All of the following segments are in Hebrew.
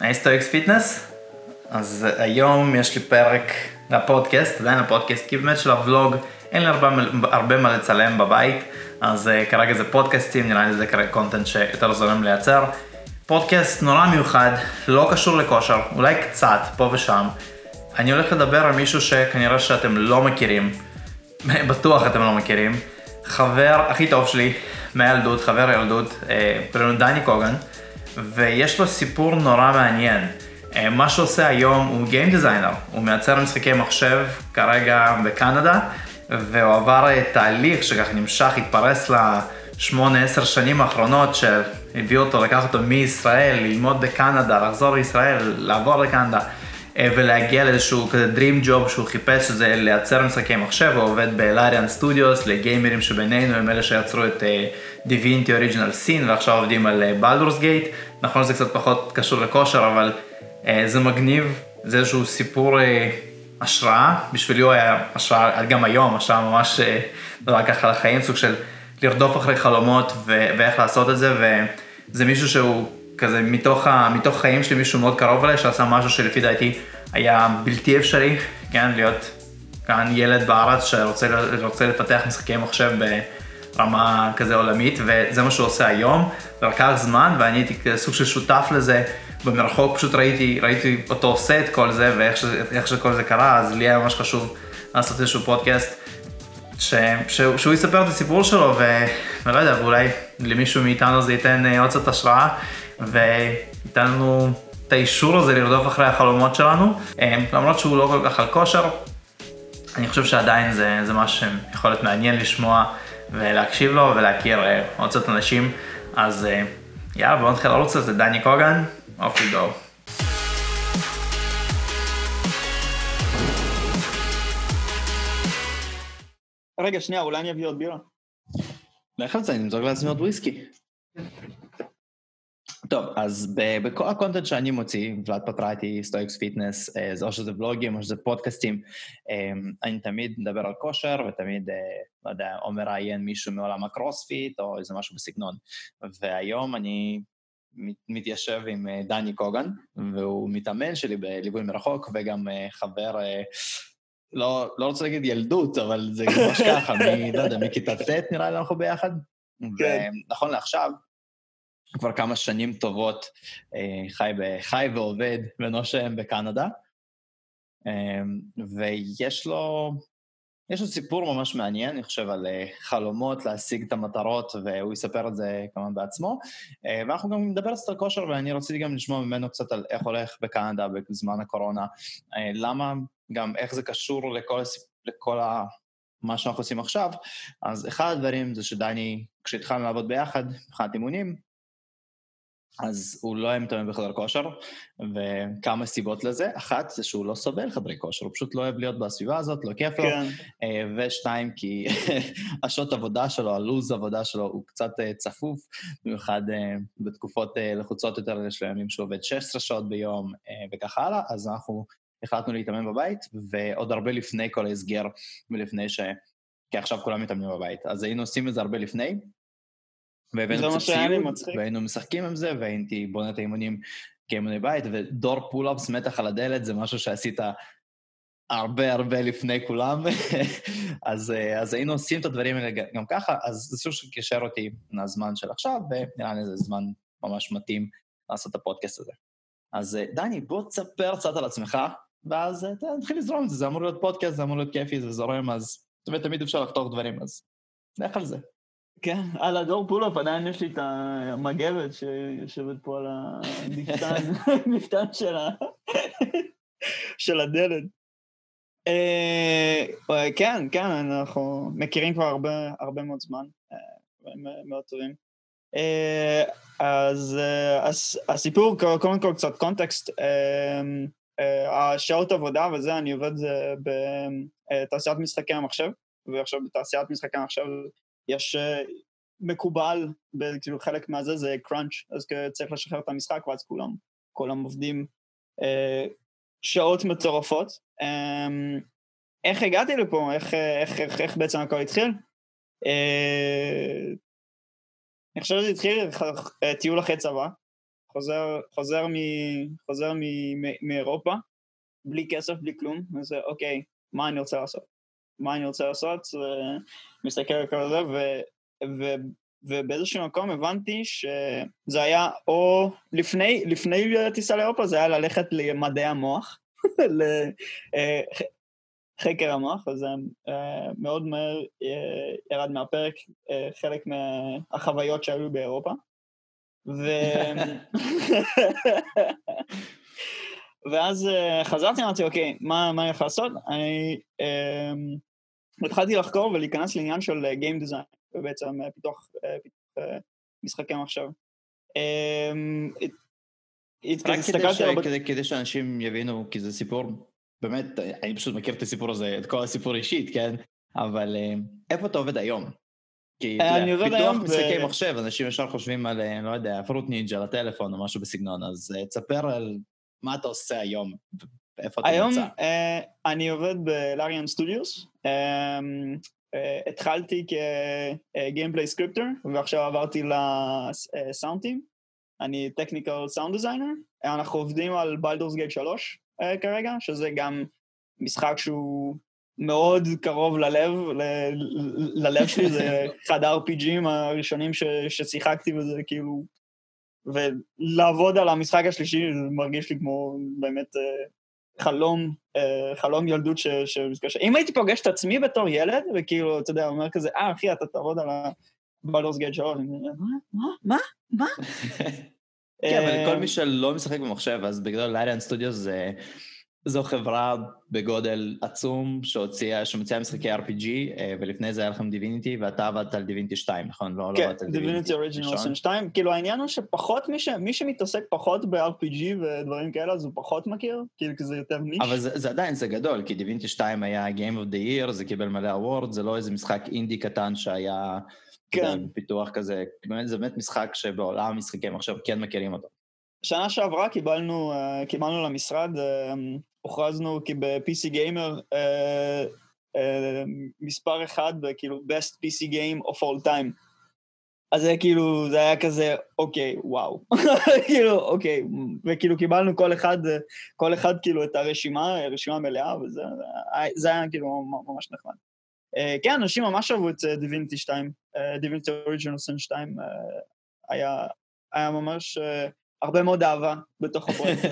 היי Stoics Fitness, אז היום יש לי פרק לפודקאסט, עדיין לפודקאסט, כי באמת של הוולוג אין לי הרבה, הרבה מה לצלם בבית, אז אה, כרגע זה פודקאסטים, נראה לי זה כרגע content שיותר זורם לייצר. פודקאסט נורא מיוחד, לא קשור לכושר, אולי קצת, פה ושם. אני הולך לדבר על מישהו שכנראה שאתם לא מכירים, בטוח אתם לא מכירים. חבר הכי טוב שלי מהילדות, חבר ילדות, אה, קוראים לו דני קוגן, ויש לו סיפור נורא מעניין. אה, מה שהוא עושה היום הוא Game Designer, הוא מייצר משחקי מחשב כרגע בקנדה, והוא עבר תהליך שככה נמשך, התפרס לשמונה, עשר שנים האחרונות, שהביא אותו, לקח אותו מישראל, ללמוד בקנדה, לחזור לישראל, לעבור לקנדה. אה, ולהגיע לאיזשהו כזה Dream Job שהוא חיפש, שזה לייצר משחקי מחשב, הוא עובד בלאריאן סטודיוס, לגיימרים שבינינו הם אלה שיצרו את דיווינטי אוריג'ינל סין, ועכשיו עובדים על בלדורס uh, גייט, נכון שזה קצת פחות קשור לכושר, אבל uh, זה מגניב, זה איזשהו סיפור uh, השראה, בשבילי הוא היה השראה, גם היום, השראה ממש, לא רק ככה לחיים, סוג של לרדוף אחרי חלומות ו- ואיך לעשות את זה, וזה מישהו שהוא כזה מתוך, ה, מתוך חיים שלי מישהו מאוד קרוב אליי שעשה משהו שלפי דעתי היה בלתי אפשרי, כן, להיות כאן ילד בארץ שרוצה לפתח משחקי מחשב ברמה כזה עולמית וזה מה שהוא עושה היום, זה לקח זמן ואני הייתי סוג של שותף לזה במרחוק, פשוט ראיתי, ראיתי אותו עושה את כל זה ואיך ש, שכל זה קרה, אז לי היה ממש חשוב לעשות איזשהו פודקאסט ש, ש, שהוא יספר את הסיפור שלו ולא יודע, ואולי למישהו מאיתנו זה ייתן אה, עוד קצת השראה. וייתן לנו את האישור הזה לרדוף אחרי החלומות שלנו, אה, למרות שהוא לא כל כך על כושר, אני חושב שעדיין זה, זה משהו שיכול להיות מעניין לשמוע ולהקשיב לו ולהכיר אה, עוד קצת אנשים, אז אה, יאללה בואו נתחיל לרוץ על זה, דני קוגן, אוף we go. רגע, שנייה, אולי אני אביא עוד בירה. לך על זה, אני נמזוג לעצמי עוד וויסקי. טוב, אז בכל ה content שאני מוציא, ולד פתרה איתי Stoics Fitness, או שזה ולוגים או שזה פודקאסטים, אמ, אני תמיד מדבר על כושר ותמיד, אה, לא יודע, או מראיין מישהו מעולם הקרוספיט או איזה משהו בסגנון. והיום אני מתיישב עם אה, דני קוגן, והוא מתאמן שלי בליווי מרחוק, וגם אה, חבר, לא, לא רוצה להגיד ילדות, אבל זה ממש ככה, מ, לא יודע, מכיתה ט' נראה לי אנחנו ביחד. כן. ונכון לעכשיו, כבר כמה שנים טובות אה, חי, ב, חי ועובד ונושם בקנדה, אה, ויש לו, יש לו סיפור ממש מעניין, אני חושב, על אה, חלומות להשיג את המטרות, והוא יספר את זה כמובן בעצמו. ואנחנו גם נדבר קצת על כושר, ואני רציתי גם לשמוע ממנו קצת על איך הולך בקנדה בזמן הקורונה, למה, גם איך זה קשור לכל, לכל ה... מה שאנחנו עושים עכשיו, אז אחד הדברים זה שדני, כשהתחלנו לעבוד ביחד, מבחינת אימונים, אז הוא לא היה מתאמן בחדר כושר, וכמה סיבות לזה. אחת, זה שהוא לא סובל חדרי כושר, הוא פשוט לא אוהב להיות בסביבה הזאת, לא כיף לו. כן. אה, ושתיים, כי השעות עבודה שלו, הלו"ז עבודה שלו הוא קצת אה, צפוף, במיוחד אה, בתקופות לחוצות יותר, יש לו ימים שהוא עובד 16 שעות ביום וכך הלאה, אז אנחנו החלטנו להתאמן בבית, ועוד הרבה לפני כל ההסגר ולפני ש... כי עכשיו כולם מתאמנים בבית. אז היינו עושים את זה הרבה לפני, והבאנו קצת ציוד, והיינו משחקים עם זה, והייתי בונה את האימונים כאימוני בית, ו door pull-ups מתח על הדלת זה משהו שעשית הרבה הרבה לפני כולם, אז, אז היינו עושים את הדברים האלה גם ככה, אז זה סוג שקישר אותי מהזמן של עכשיו, ונראה לי זה זמן ממש מתאים לעשות את הפודקאסט הזה. אז דני, בוא תספר קצת על עצמך, ואז נתחיל לזרום את זה, זה אמור להיות פודקאסט, זה אמור להיות כיפי, זה זורם, אז תמיד אפשר לחתוך דברים, אז לך על זה. כן, על ה door pull-up עדיין יש לי את המגבת שיושבת פה על המפתן של, הדלת. אה, כן, כן, אנחנו מכירים כבר הרבה, מאוד זמן, אה, מאוד טובים. אה, אז, אז הסיפור, קודם כל קצת context, השעות עבודה וזה, אני עובד בתעשיית משחקי המחשב, ועכשיו בתעשיית משחקי המחשב יש אה, מקובל, כאילו חלק מהזה זה קראנץ', אז צריך לשחרר את המשחק ואז כולם, כולם עובדים אה, שעות מטורפות. אה, איך הגעתי לפה? איך, איך, איך, איך בעצם הכל התחיל? אה, אני חושב שזה התחיל אה, טיול אחרי צבא. חוזר, חוזר, מ, חוזר מ, מ, מאירופה, בלי כסף, בלי כלום, אז אוקיי, מה אני רוצה לעשות? מה אני רוצה לעשות? מסתכל על כל זה, ו, ו, ובאיזשהו מקום הבנתי שזה היה או לפני, לפני טיסה לאירופה זה היה ללכת למדעי המוח, לחקר המוח, וזה אה, מאוד מהר אה, ירד מהפרק אה, חלק מהחוויות שהיו באירופה. ו... ואז חזרתי, אמרתי, אוקיי, מה, מה אני יכול לעשות? אני התחלתי לחקור ולהיכנס לעניין של Game Design. ובעצם אה, פיתוח, אה, פיתוח אה, משחקי מחשב. אמ, רק כדי, ש... כדי, כדי שאנשים יבינו, כי זה סיפור, באמת, אני פשוט מכיר את הסיפור הזה, את כל הסיפור אישית, כן? אבל איפה אתה עובד היום? כי אני היום... פיתוח משחקי ב... מחשב, אנשים ישר חושבים על, לא יודע, Fruit Ninja לטלפון או משהו בסגנון, אז תספר על מה אתה עושה היום, איפה אתה נמצא. היום אה, אני עובד ב Larian Studios. אמ, אה, התחלתי כ gameplay scripter, ועכשיו עברתי ל sound team. אני technical sound designer. אנחנו עובדים על Baldur's Gate 3 אה, כרגע, שזה גם משחק שהוא מאוד קרוב ללב, ל- ללב שלי, זה אחד ה-RPGים הראשונים ש- ששיחקתי וזה כאילו... ולעבוד על המשחק השלישי זה מרגיש לי כמו באמת חלום, אה, חלום ילדות שמתקשר. אם הייתי פוגש את עצמי בתור ילד, וכאילו, אתה יודע, אומר כזה, אה, אחי, אתה תעבוד על הבלדורס גייט שלו, אני אומר, מה? מה? מה? כן, אבל כל מי שלא משחק במחשב, אז בגלל Larian Studio זה... זו חברה בגודל עצום שהוציאה, שמוציאה משחקי RPG, אה, ולפני זה היה לכם Divinity, ואתה עבדת על Divinity 2, נכון? לא, לא כן, Divinity Original Sin 2. כאילו העניין הוא שפחות, מי, ש... מי שמתעסק פחות ב-RPG ודברים כאלה, אז הוא פחות מכיר, כאילו כי זה יותר niche. אבל זה, זה עדיין, זה גדול, כי Divinity 2 היה Game of the Year, זה קיבל מלא award, זה לא איזה משחק אינדי קטן שהיה... כן. פיתוח כזה, זה באמת משחק שבעולם המשחקים עכשיו כן מכירים אותו. שנה שעברה קיבלנו, uh, קיבלנו למשרד, uh, הוכרזנו כי ב-PC Gamer uh, uh, מספר אחד, כאילו best PC game of all time. אז זה כאילו, זה היה כזה, אוקיי, וואו. כאילו, אוקיי, וכאילו קיבלנו כל אחד, כל אחד כאילו את הרשימה, רשימה מלאה, וזה זה היה כאילו ממש נחמד. Uh, כן, אנשים ממש אהבו את דיוויניטי 2, דיוויניטי אוריג'ינל סן 2, היה, ממש... הרבה מאוד אהבה בתוך הפרויקט.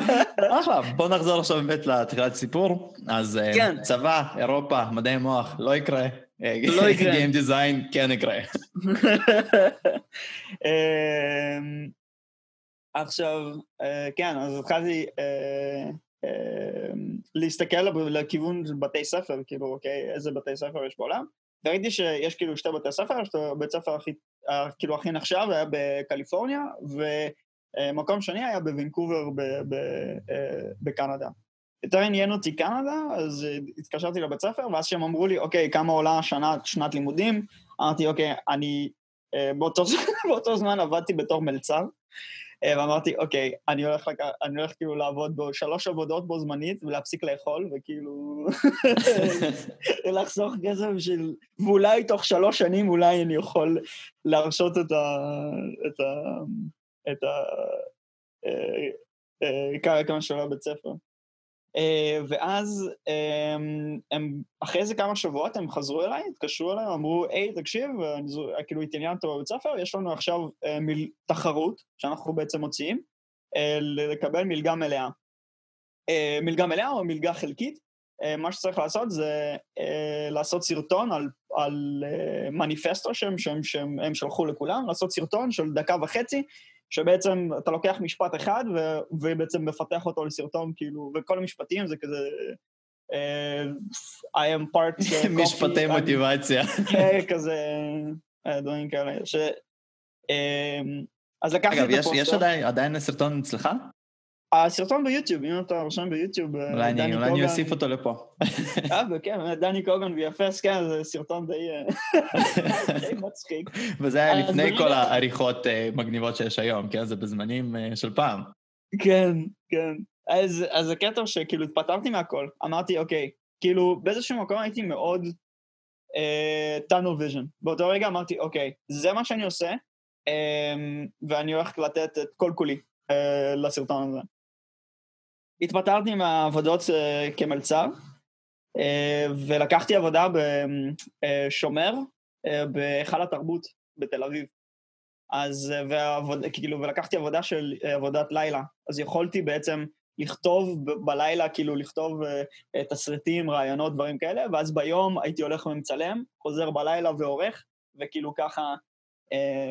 אחלה, בוא נחזור עכשיו באמת לתחילת סיפור. אז אה, כן. צבא, אירופה, מדעי מוח, לא יקרה. לא יקרה. Game דיזיין כן יקרה. אמ, עכשיו, אה, כן, אז התחלתי אה, להסתכל לכיוון של בתי ספר, כאילו, אוקיי, איזה בתי ספר יש בעולם. וראיתי שיש כאילו שתי בתי ספר, יש את הבית ספר הכי, כאילו הכי נחשב, היה בקליפורניה, אה, מקום שני היה בוונקובר אה, בקנדה. יותר עניין אותי קנדה, אז אה, התקשרתי לבית ספר, ואז שהם אמרו לי, אוקיי, כמה עולה שנה, שנת לימודים? אמרתי, אוקיי, אני באותו, באותו זמן עבדתי בתור מלצר, ואמרתי, אוקיי, אני הולך, לק... אני הולך כאילו לעבוד בשלוש עבודות בו זמנית ולהפסיק לאכול, וכאילו... לחסוך כסף של... ואולי תוך שלוש שנים אולי אני יכול להרשות את ה... את ה... את הקרקע של הבית ספר. אה, ואז הם, הם, אחרי איזה כמה שבועות הם חזרו אליי, התקשרו אליי, אמרו, היי, תקשיב, כאילו התעניינת בבית ספר, יש לנו עכשיו אה, מיל, תחרות שאנחנו בעצם מוציאים, אה, לקבל מלגה מלאה. מלגה מלאה או מלגה חלקית, מה שצריך לעשות זה לעשות סרטון על, על מניפסטו שהם, שהם, שהם הם שלחו לכולם, לעשות סרטון של דקה וחצי, שבעצם אתה לוקח משפט אחד ו, ובעצם מפתח אותו לסרטון, כאילו, וכל המשפטים זה כזה... Uh, I am part... of... משפטי מוטיבציה. כן, כזה, אה, דברים כאלה. ש... Uh, אז לקחתי את הפוסטר. אגב, יש עדיין סרטון אצלך? הסרטון ביוטיוב, אם אתה רושם ביוטיוב, אה, אולי אני, אולי אני אוסיף אותו לפה. אה, כן, דני קוגן ויפס, כן, זה סרטון די אה, מצחיק. וזה היה לפני כל העריכות אה, מגניבות שיש היום, כן? זה בזמנים של פעם. כן, כן. אז, אז הקטע שכאילו התפטרתי מהכל, אמרתי, אוקיי, כאילו באיזשהו מקום הייתי מאוד tunnel vision. באותו רגע אמרתי, אוקיי, זה מה שאני עושה, ואני הולך לתת את כל כולי אה, לסרטון הזה. התפטרתי מהעבודות אה, כמלצר, אה, ולקחתי עבודה בשומר אה, בהיכל התרבות בתל אביב. אז, ועבוד, כאילו, ולקחתי עבודה של עבודת לילה. אז יכולתי בעצם לכתוב ב- בלילה, כאילו לכתוב uh, תסריטים, רעיונות, דברים כאלה, ואז ביום הייתי הולך ומצלם, חוזר בלילה ועורך, וכאילו ככה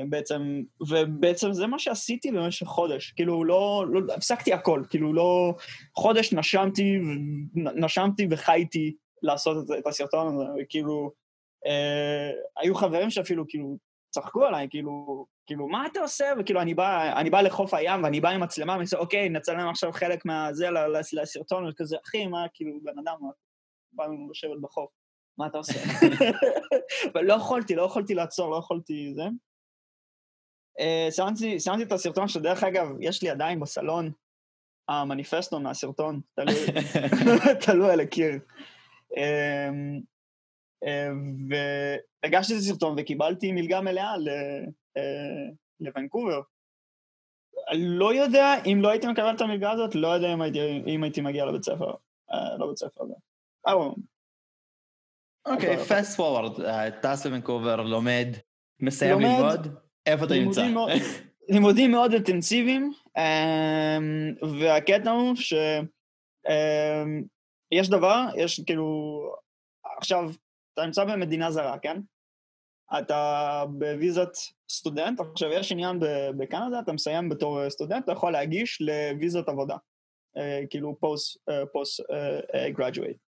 בעצם, ובעצם זה מה שעשיתי במשך חודש. כאילו לא, לא, הפסקתי הכל, כאילו לא, חודש נשמתי, נשמתי וחייתי לעשות את, את הסרטון הזה, וכאילו, uh, היו חברים שאפילו כאילו צחקו עליי, כאילו, כאילו, מה אתה עושה? וכאילו, אני בא, אני בא לחוף הים ואני בא עם מצלמה ואני עושה, אוקיי, נצלם עכשיו חלק מהזה לסרטון, וכזה, אחי, מה, כאילו, בן אדם, באנו לשבת בחוף, מה אתה עושה? ולא יכולתי, לא יכולתי לעצור, לא יכולתי זה. סיימתי, סיימתי את הסרטון שדרך אגב, יש לי עדיין בסלון המניפסטו מהסרטון, תלוי על הקיר. והגשתי את הסרטון וקיבלתי מלגה מלאה אה, לוונקובר. לא יודע, אם לא הייתי מקבל את המלגה הזאת, לא יודע אם הייתי, אם הייתי מגיע לבית ספר, לא בית ספר הזה. אוקיי, פסט פורוורד, טס לוונקובר, לומד, מסיים ללמוד, איפה אתה נמצא? לימודים מאוד אינטנסיביים, um, והקטע הוא שיש אמ, דבר, יש כאילו, עכשיו, אתה נמצא במדינה זרה, כן? אתה בוויזת סטודנט, עכשיו יש עניין בקנדה, אתה מסיים בתור סטודנט, אתה יכול להגיש לוויזת עבודה, אה, כאילו post graduate.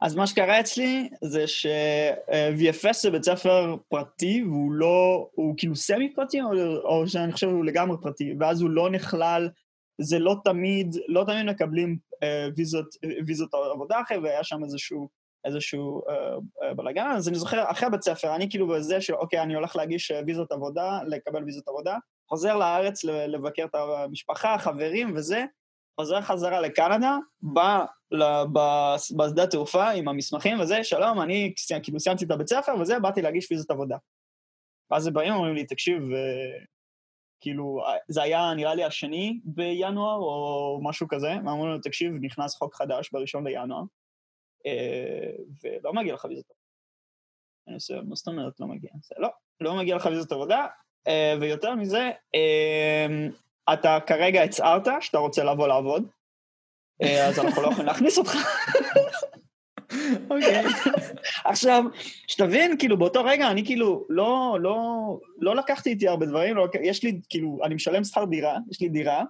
אז מה שקרה אצלי זה ש-VFS זה בית ספר פרטי והוא לא, הוא כאילו semi פרטי או, או שאני חושב שהוא לגמרי פרטי, ואז הוא לא נכלל, זה לא תמיד, לא תמיד מקבלים uh, ויזות, ויזות עבודה אחרי, והיה שם איזשהו איזשהו אה, אה, בלאגן, אז אני זוכר אחרי בית ספר, אני כאילו בזה של אוקיי, אני הולך להגיש אה, ויזות עבודה, לקבל ויזות עבודה, חוזר לארץ לבקר את המשפחה, חברים וזה, חוזר חזרה לקנדה, בא בשדה תעופה עם המסמכים וזה, שלום, אני כאילו סיימתי את הבית ספר וזה, באתי להגיש ויזות עבודה. ואז הם באים ואומרים לי, תקשיב, כאילו, זה היה נראה לי השני בינואר או משהו כזה, ואמרו לו, תקשיב, נכנס חוק חדש בראשון לינואר, אה, ולא מגיע לך ויזת עבודה. אני עושה, מה זאת אומרת לא מגיע? זה לא, לא מגיע לך ויזת עבודה, אה, ויותר מזה, אה, אתה כרגע הצהרת שאתה רוצה לבוא לעבוד, אז אנחנו לא יכולים להכניס אותך. אוקיי. עכשיו, שתבין, כאילו, באותו רגע אני כאילו לא, לא, לא לקחתי איתי הרבה דברים, לא, יש לי, כאילו, אני משלם שכר דירה, יש לי דירה,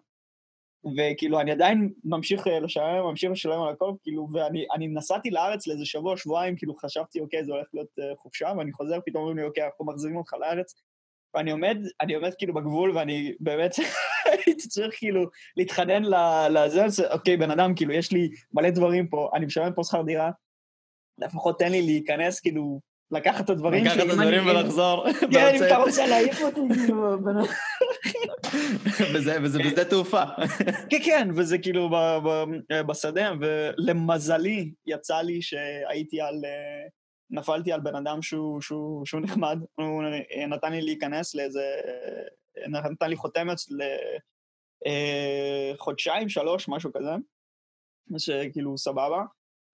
וכאילו אני עדיין ממשיך אה, לשלם, ממשיך לשלם על הכל, כאילו, ואני נסעתי לארץ לאיזה שבוע, שבועיים, כאילו חשבתי, אוקיי, זה הולך להיות uh, חופשה, ואני חוזר, פתאום אומרים לי, אוקיי, אנחנו מחזירים אותך לארץ, ואני עומד, אני עומד כאילו בגבול, ואני באמת הייתי צריך כאילו להתחנן לזה, אוקיי, בן אדם, כאילו, יש לי מלא דברים פה, אני משלם פה שכר דירה, לפחות תן לי להיכנס, כאילו, לקחת את הדברים לקחת את הדברים ולחזור. כן, אם אתה רוצה להעיף אותי, כאילו... וזה בשדה תעופה. כן, כן, וזה כאילו בשדה, ולמזלי יצא לי שהייתי על... נפלתי על בן אדם שהוא, שהוא, שהוא נחמד, הוא נתן לי להיכנס לאיזה... נתן לי חותמת לחודשיים, שלוש, משהו כזה, שכאילו סבבה.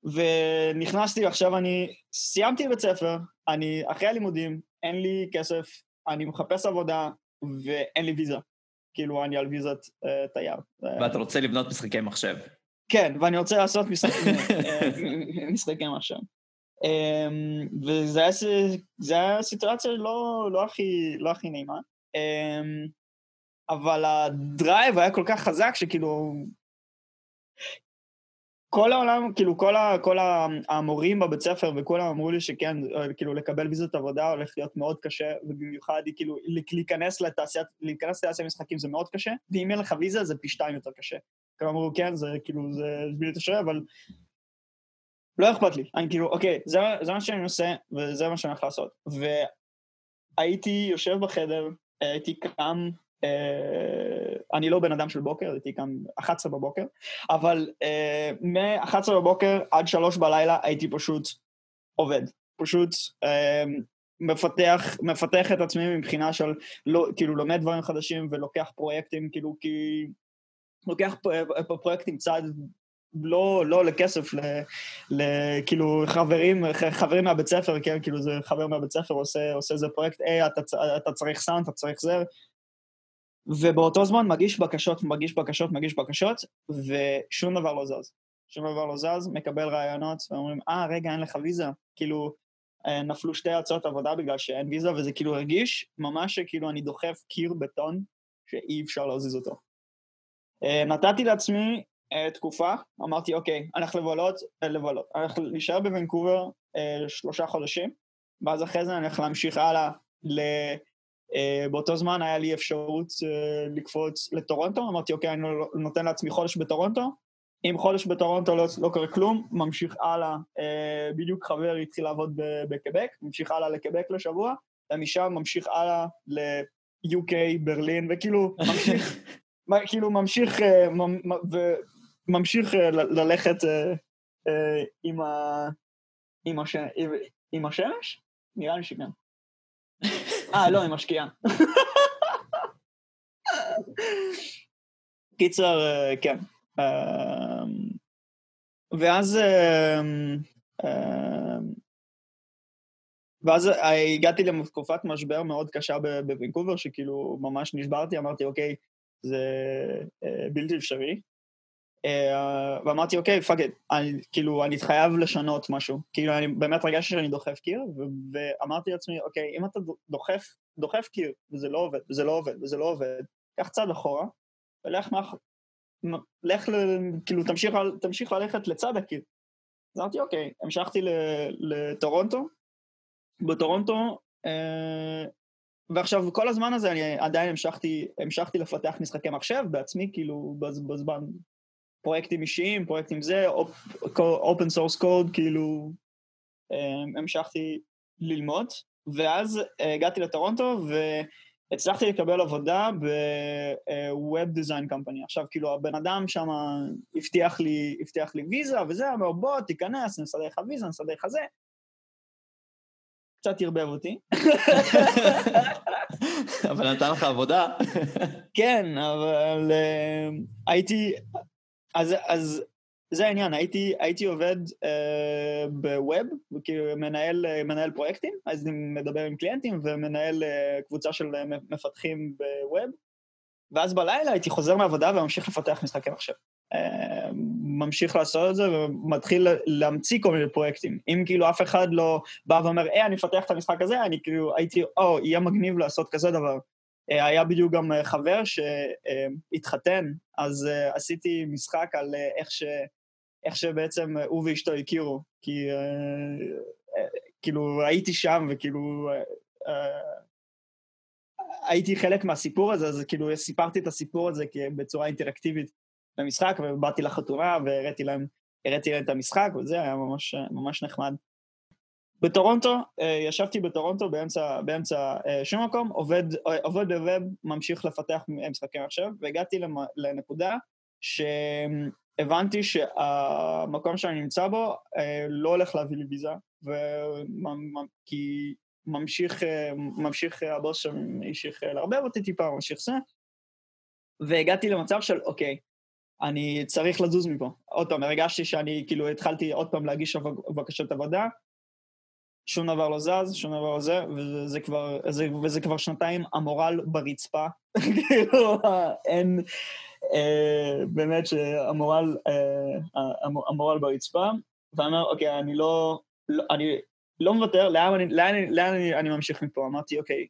ונכנסתי, ועכשיו אני סיימתי בית ספר, אני אחרי הלימודים, אין לי כסף, אני מחפש עבודה, ואין לי ויזה. כאילו, אני על ויזת uh, תייר. ואתה רוצה לבנות משחקי מחשב. כן, ואני רוצה לעשות משחק, אה, משחקי מחשב. Um, וזה היה סיטואציה לא, לא, הכי, לא הכי נעימה. Um, אבל הדרייב היה כל כך חזק שכאילו כל העולם, כאילו כל, ה, כל המורים בבית ספר וכולם אמרו לי שכן, כאילו לקבל ויזות עבודה הולך להיות מאוד קשה, ובמיוחד כאילו להיכנס לתעשיית, להיכנס לתעשיית משחקים זה מאוד קשה, ואם אין לך ויזה זה פי שתיים יותר קשה. כאילו אמרו כן, זה כאילו, זה בלתי אפשרי, אבל לא אכפת לי. אני כאילו, אוקיי, זה, זה מה שאני עושה, וזה מה שאני הולך לעשות. והייתי יושב בחדר, הייתי קם, אה, אני לא בן אדם של בוקר, הייתי קם 11 בבוקר, אבל אה, מ-11 בבוקר עד 3 בלילה הייתי פשוט עובד. פשוט אה, מפתח, מפתח את עצמי מבחינה של, לא, כאילו לומד דברים חדשים ולוקח פרויקטים, כאילו כי... לוקח פרויקטים צעד לא, לא לכסף, ל, ל, כאילו חברים, חברים מהבית ספר, כן, כאילו זה חבר מהבית ספר עושה, עושה איזה פרויקט, היי, אתה, אתה צריך סאונד, אתה צריך זה, ובאותו זמן מגיש בקשות, מגיש בקשות, מגיש בקשות, ושום דבר לא זז. שום דבר לא זז, מקבל רעיונות, ואומרים, אה, רגע, אין לך ויזה. כאילו, אה, נפלו שתי הצעות עבודה בגלל שאין ויזה, וזה כאילו הרגיש ממש שכאילו אני דוחף קיר בטון שאי אפשר להזיז אותו. אה, נתתי לעצמי תקופה, אמרתי, אוקיי, אני הולך לבלות, uh, לבלות, אני הולך להישאר בוונקובר uh, שלושה חודשים, ואז אחרי זה אני הולך להמשיך הלאה ל... באותו זמן היה לי אפשרות לקפוץ לטורונטו, אמרתי, אוקיי, אני נותן לעצמי חודש בטורונטו, אם חודש בטורונטו לא, לא קורה כלום, ממשיך הלאה, בדיוק חבר התחיל לעבוד בקבק, ממשיך הלאה לקבק לשבוע, ומשם ממשיך הלאה ל-UK, ברלין, וכאילו ממשיך, כאילו ממשיך, ממשיך אה, ללכת אה, אה, עם, ה... עם, הש... עם השמש? נראה לי שכן. אה, לא, עם השקיעה. קיצר, כן. ואז... ואז הגעתי לתקופת משבר מאוד קשה בוונקובר, שכאילו ממש נשברתי, אמרתי, אוקיי, זה בלתי אפשרי. אה, ואמרתי, אוקיי, fuck it, כאילו, אני חייב לשנות משהו. כאילו, אני באמת הרגשתי שאני דוחף קיר, ואמרתי לעצמי, אוקיי, אם אתה דוחף, דוחף קיר, וזה לא עובד, וזה לא עובד, וזה לא עובד, קח צעד אחורה, ולך מאח... לך, ל... כאילו, תמשיך, תמשיך ללכת לצד הקיר. אז אמרתי, אוקיי, המשכתי לטורונטו, בטורונטו, אה, ועכשיו כל הזמן הזה אני עדיין המשכתי, המשכתי לפתח משחקי מחשב בעצמי, כאילו, בזמן, פרויקטים אישיים, פרויקטים זה, open source code, כאילו אמ, המשכתי ללמוד, ואז אה, הגעתי לטורונטו והצלחתי לקבל עבודה ב-Web Design Company. עכשיו, כאילו, הבן אדם שם הבטיח לי, הבטיח לי ויזה וזה, אמר, בוא, תיכנס, נסדר לך ויזה, נסדר לך זה. קצת ערבב אותי. אבל נתן לך עבודה. כן, אבל uh, הייתי, אז, אז זה העניין, הייתי, הייתי עובד uh, בווב, כאילו מנהל, מנהל פרויקטים, אז אני מדבר עם קליינטים ומנהל uh, קבוצה של מפתחים בווב, ואז בלילה הייתי חוזר מהעבודה וממשיך לפתח משחקי מחשב. Uh, ממשיך לעשות את זה ומתחיל להמציא כל מיני פרויקטים. אם כאילו אף אחד לא בא ואומר, אה, אני אפתח את המשחק הזה, אני כאילו הייתי, או, יהיה מגניב לעשות כזה דבר. אה, היה בדיוק גם אה, חבר שהתחתן, אז אה, עשיתי משחק על איך, ש, איך שבעצם הוא ואשתו הכירו, כי כאילו הייתי שם וכאילו הייתי חלק מהסיפור הזה, אז כאילו סיפרתי את הסיפור הזה בצורה אינטראקטיבית במשחק, ובאתי לחתונה והראיתי להם, להם את המשחק, וזה היה ממש, ממש נחמד. בטורונטו, אה, ישבתי בטורונטו באמצע, באמצע אה, שום מקום, עובד, אה, עובד בווב, ממשיך לפתח משחקי מחשב, והגעתי לנקודה שהבנתי שהמקום שאני נמצא בו לא הולך להביא לי ויזה, כי ממשיך, ממשיך הבוס שם המשיך לערבב אותי טיפה, ממשיך זה, והגעתי למצב של אוקיי, אני צריך לזוז מפה. עוד פעם, הרגשתי שאני כאילו התחלתי עוד פעם להגיש בקשות עבודה, שום דבר לא זז, שום דבר לא זה, וזה כבר, זה, וזה כבר שנתיים המורל ברצפה. כאילו, אין, אה, באמת שהמורל, אה, המורל ברצפה, ואני אומר, אוקיי, אני לא, לא אני לא מוותר, לאן אני, לאן, לאן אני, אני ממשיך מפה? אמרתי, אוקיי,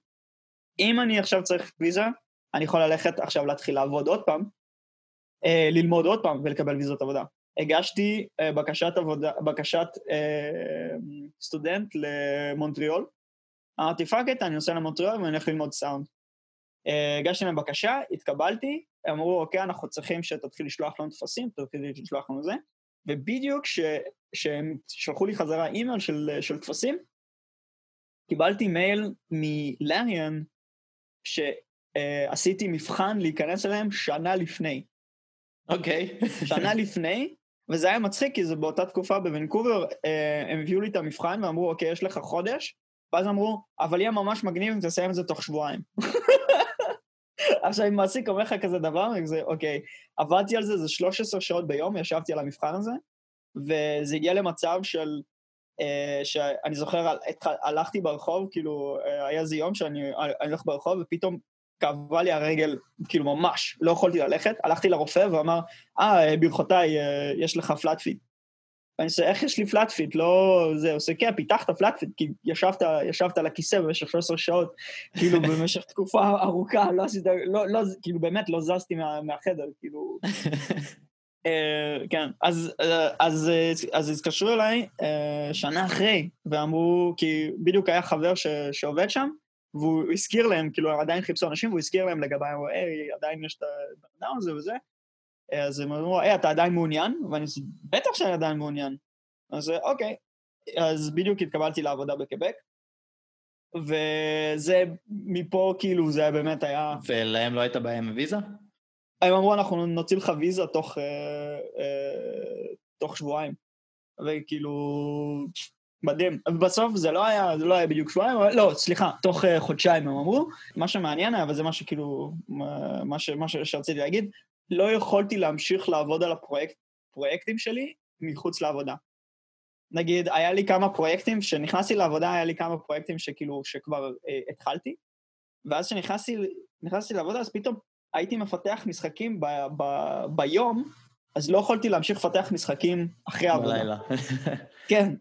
אם אני עכשיו צריך ויזה, אני יכול ללכת עכשיו להתחיל לעבוד עוד פעם, אה, ללמוד עוד פעם ולקבל ויזות עבודה. הגשתי אה, בקשת עבודה, בקשת אה, סטודנט למונטריאול. אמרתי fuck it, אני נוסע למונטריאול ואני הולך ללמוד סאונד. אה, הגשתי להם בקשה, התקבלתי, אמרו אוקיי, אנחנו צריכים שתתחיל לשלוח לנו טפסים, תתחיל לשלוח לנו זה, ובדיוק כשהם שלחו לי חזרה אימייל של, של טפסים, קיבלתי מייל מלאריאן שעשיתי מבחן להיכנס אליהם שנה לפני. אוקיי. Okay. שנה לפני, וזה היה מצחיק, כי זה באותה תקופה בוונקובר, אה, הם הביאו לי את המבחן ואמרו, אוקיי, יש לך חודש ואז אמרו, אבל יהיה ממש מגניב אם תסיים את זה תוך שבועיים. עכשיו, אם מעסיק אומר לך כזה דבר, זה אוקיי, עבדתי על זה, זה 13 שעות ביום, ישבתי על המבחן הזה, וזה הגיע למצב של, אה, שאני זוכר, הלכתי ברחוב, כאילו, אה, היה איזה יום שאני הולך ברחוב, ופתאום כאבה לי הרגל, כאילו ממש, לא יכולתי ללכת, הלכתי לרופא ואמר, אה, ברכותיי, אה, יש לך flat feet. ואני עושה, איך יש לי flat feet? לא... זה, עושה, כן, פיתחת flat feet, כי ישבת, ישבת על הכיסא במשך 13 שעות, כאילו במשך תקופה ארוכה, לא עשית, לא, לא, כאילו באמת לא זזתי מה, מהחדר, כאילו... Uh, כן, אז, uh, אז, uh, אז התקשרו אליי uh, שנה אחרי, ואמרו, כי בדיוק היה חבר ש, שעובד שם, והוא הזכיר להם, כאילו, הם עדיין חיפשו אנשים, והוא הזכיר להם לגבי, הוא אמר, היי, עדיין יש את הבן הזה וזה, אז הם אמרו, היי, אתה עדיין מעוניין? ואני אמרתי, בטח שאני עדיין מעוניין. אז אוקיי. אז בדיוק התקבלתי לעבודה בקבק, וזה, מפה כאילו, זה באמת היה... ולהם לא הייתה בעיה עם ויזה? הם אמרו, אנחנו נוציא לך ויזה תוך, אה, אה, תוך שבועיים. וכאילו, מדהים. בסוף זה לא היה, זה לא היה בדיוק שבועיים, אבל לא, סליחה, תוך uh, חודשיים הם אמרו. מה שמעניין היה, וזה מה שכאילו, מה, ש, מה שרציתי להגיד, לא יכולתי להמשיך לעבוד על הפרויקטים שלי מחוץ לעבודה. נגיד, היה לי כמה פרויקטים, כשנכנסתי לעבודה היה לי כמה פרויקטים שכאילו, שכבר אה, התחלתי, ואז כשנכנסתי לעבודה, אז פתאום הייתי מפתח משחקים ב, ב, ביום, אז לא יכולתי להמשיך לפתח משחקים אחרי העבודה. בלילה. כן.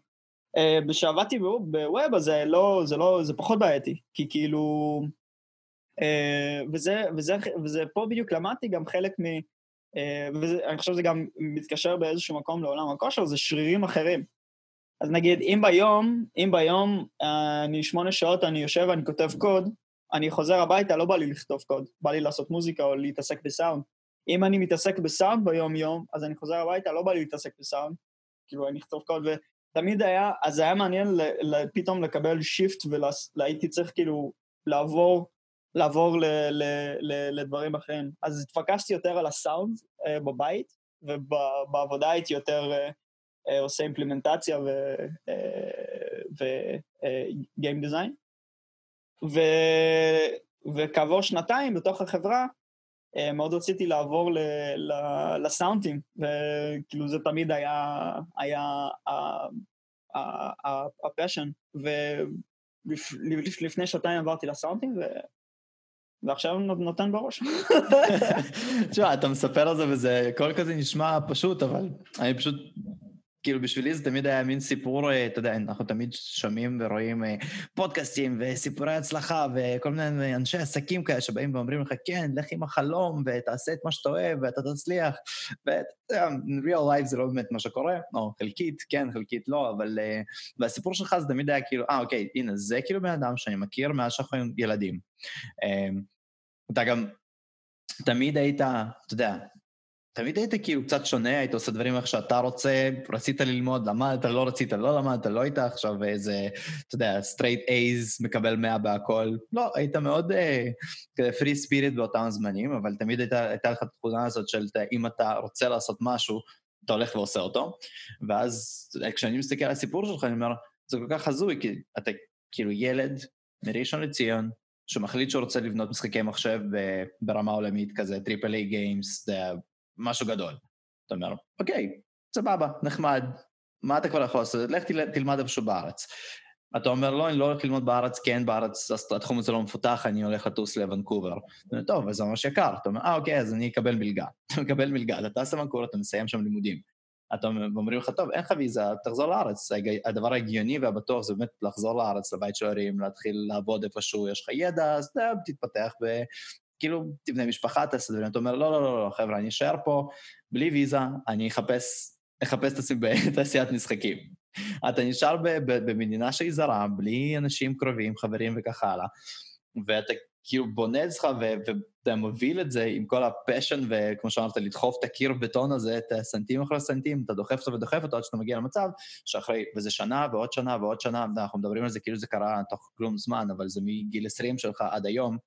כשעבדתי uh, בווב, אז לא, זה לא, זה פחות בעייתי, כי כאילו... Uh, וזה, וזה, וזה פה בדיוק למדתי גם חלק מ... אה, ואני חושב שזה גם מתקשר באיזשהו מקום לעולם הכושר, זה שרירים אחרים. אז נגיד, אם ביום, אם ביום אני שמונה שעות, אני יושב ואני כותב קוד, אני חוזר הביתה, לא בא לי לכתוב קוד, בא לי לעשות מוזיקה או להתעסק בסאונד. אם אני מתעסק בסאונד ביום-יום, אז אני חוזר הביתה, לא בא לי להתעסק בסאונד, כאילו אני אכתוב קוד, ותמיד היה, אז היה מעניין פתאום לקבל shift, והייתי צריך כאילו לעבור, לעבור ל, ל, ל, לדברים אחרים. אז התפקסתי יותר על הסאונד uh, בבית, ובעבודה הייתי יותר uh, uh, עושה אימפלימנטציה וגיים דיזיין. ו... וכעבור שנתיים בתוך החברה, אה, מאוד רציתי לעבור ל... ל... לסאונדים, וכאילו זה תמיד היה, הפשן, ולפני שנתיים עברתי לסאונדים, ו... ועכשיו נותן בראש. תשמע, אתה מספר על זה וזה, כל כזה נשמע פשוט, אבל אני פשוט כאילו בשבילי זה תמיד היה מין סיפור, אה, אתה יודע, אנחנו תמיד שומעים ורואים אה, פודקאסטים וסיפורי הצלחה וכל מיני אנשי עסקים כאלה שבאים ואומרים לך, כן, לך עם החלום ותעשה את מה שאתה אוהב ואתה תצליח. ואתה יודע, real life זה לא באמת מה שקורה, או חלקית, כן, חלקית לא, אבל... אה, והסיפור שלך זה תמיד היה כאילו, אה, אוקיי, הנה, זה כאילו בן אדם שאני מכיר מאז שאנחנו ילדים. אתה גם תמיד היית, אתה יודע, תמיד היית כאילו קצת שונה, היית עושה דברים איך שאתה רוצה, רצית ללמוד, למדת, לא רצית, לא למדת, לא היית עכשיו איזה, אתה יודע, straight A's, מקבל 100 בהכל. לא, היית מאוד כזה uh, free spirit באותם זמנים, אבל תמיד הייתה, הייתה לך את התכונה הזאת של אם אתה רוצה לעשות משהו, אתה הולך ועושה אותו. ואז כשאני מסתכל על הסיפור שלך, אני אומר, זה כל כך הזוי, כי אתה כאילו ילד מראשון לציון, שמחליט שהוא רוצה לבנות משחקי מחשב ברמה עולמית כזה, triple A games, משהו גדול. אתה אומר, אוקיי, סבבה, נחמד, מה אתה כבר יכול לעשות? לך תל, תלמד איפשהו בארץ. אתה אומר, לא, אני לא הולך ללמוד בארץ, כי אין בארץ, התחום הזה לא מפותח, אני הולך לטוס לוונקובר. טוב, אז זה ממש יקר. אתה אומר, אה, אוקיי, אז אני אקבל מלגה. אתה מקבל מלגה, אתה טס לוונקובר, אתה מסיים שם לימודים. אתה אומרים לך, טוב, אין לך ויזה, תחזור לארץ. הדבר ההגיוני והבטוח זה באמת לחזור לארץ, לבית של ההורים, להתחיל לעבוד איפשהו, יש לך ידע, אז תתפתח כאילו, תבנה משפחה, תעשה דברים. אתה אומר, לא, לא, לא, לא, חבר'ה, אני אשאר פה בלי ויזה, אני אחפש, אחפש את עצמי בתעשיית משחקים. אתה נשאר במדינה שהיא זרה, בלי אנשים קרובים, חברים וכך הלאה, ואתה כאילו בונה אצלך ואתה מוביל את זה עם כל הפשן, וכמו שאמרת, לדחוף את הקיר בטון הזה, את הסנטים אחרי סנטים, אתה דוחף אותו ודוחף אותו עד שאתה מגיע למצב שאחרי, וזה שנה ועוד שנה ועוד שנה, אנחנו מדברים על זה כאילו זה קרה תוך כלום זמן, אבל זה מגיל 20 שלך עד היום,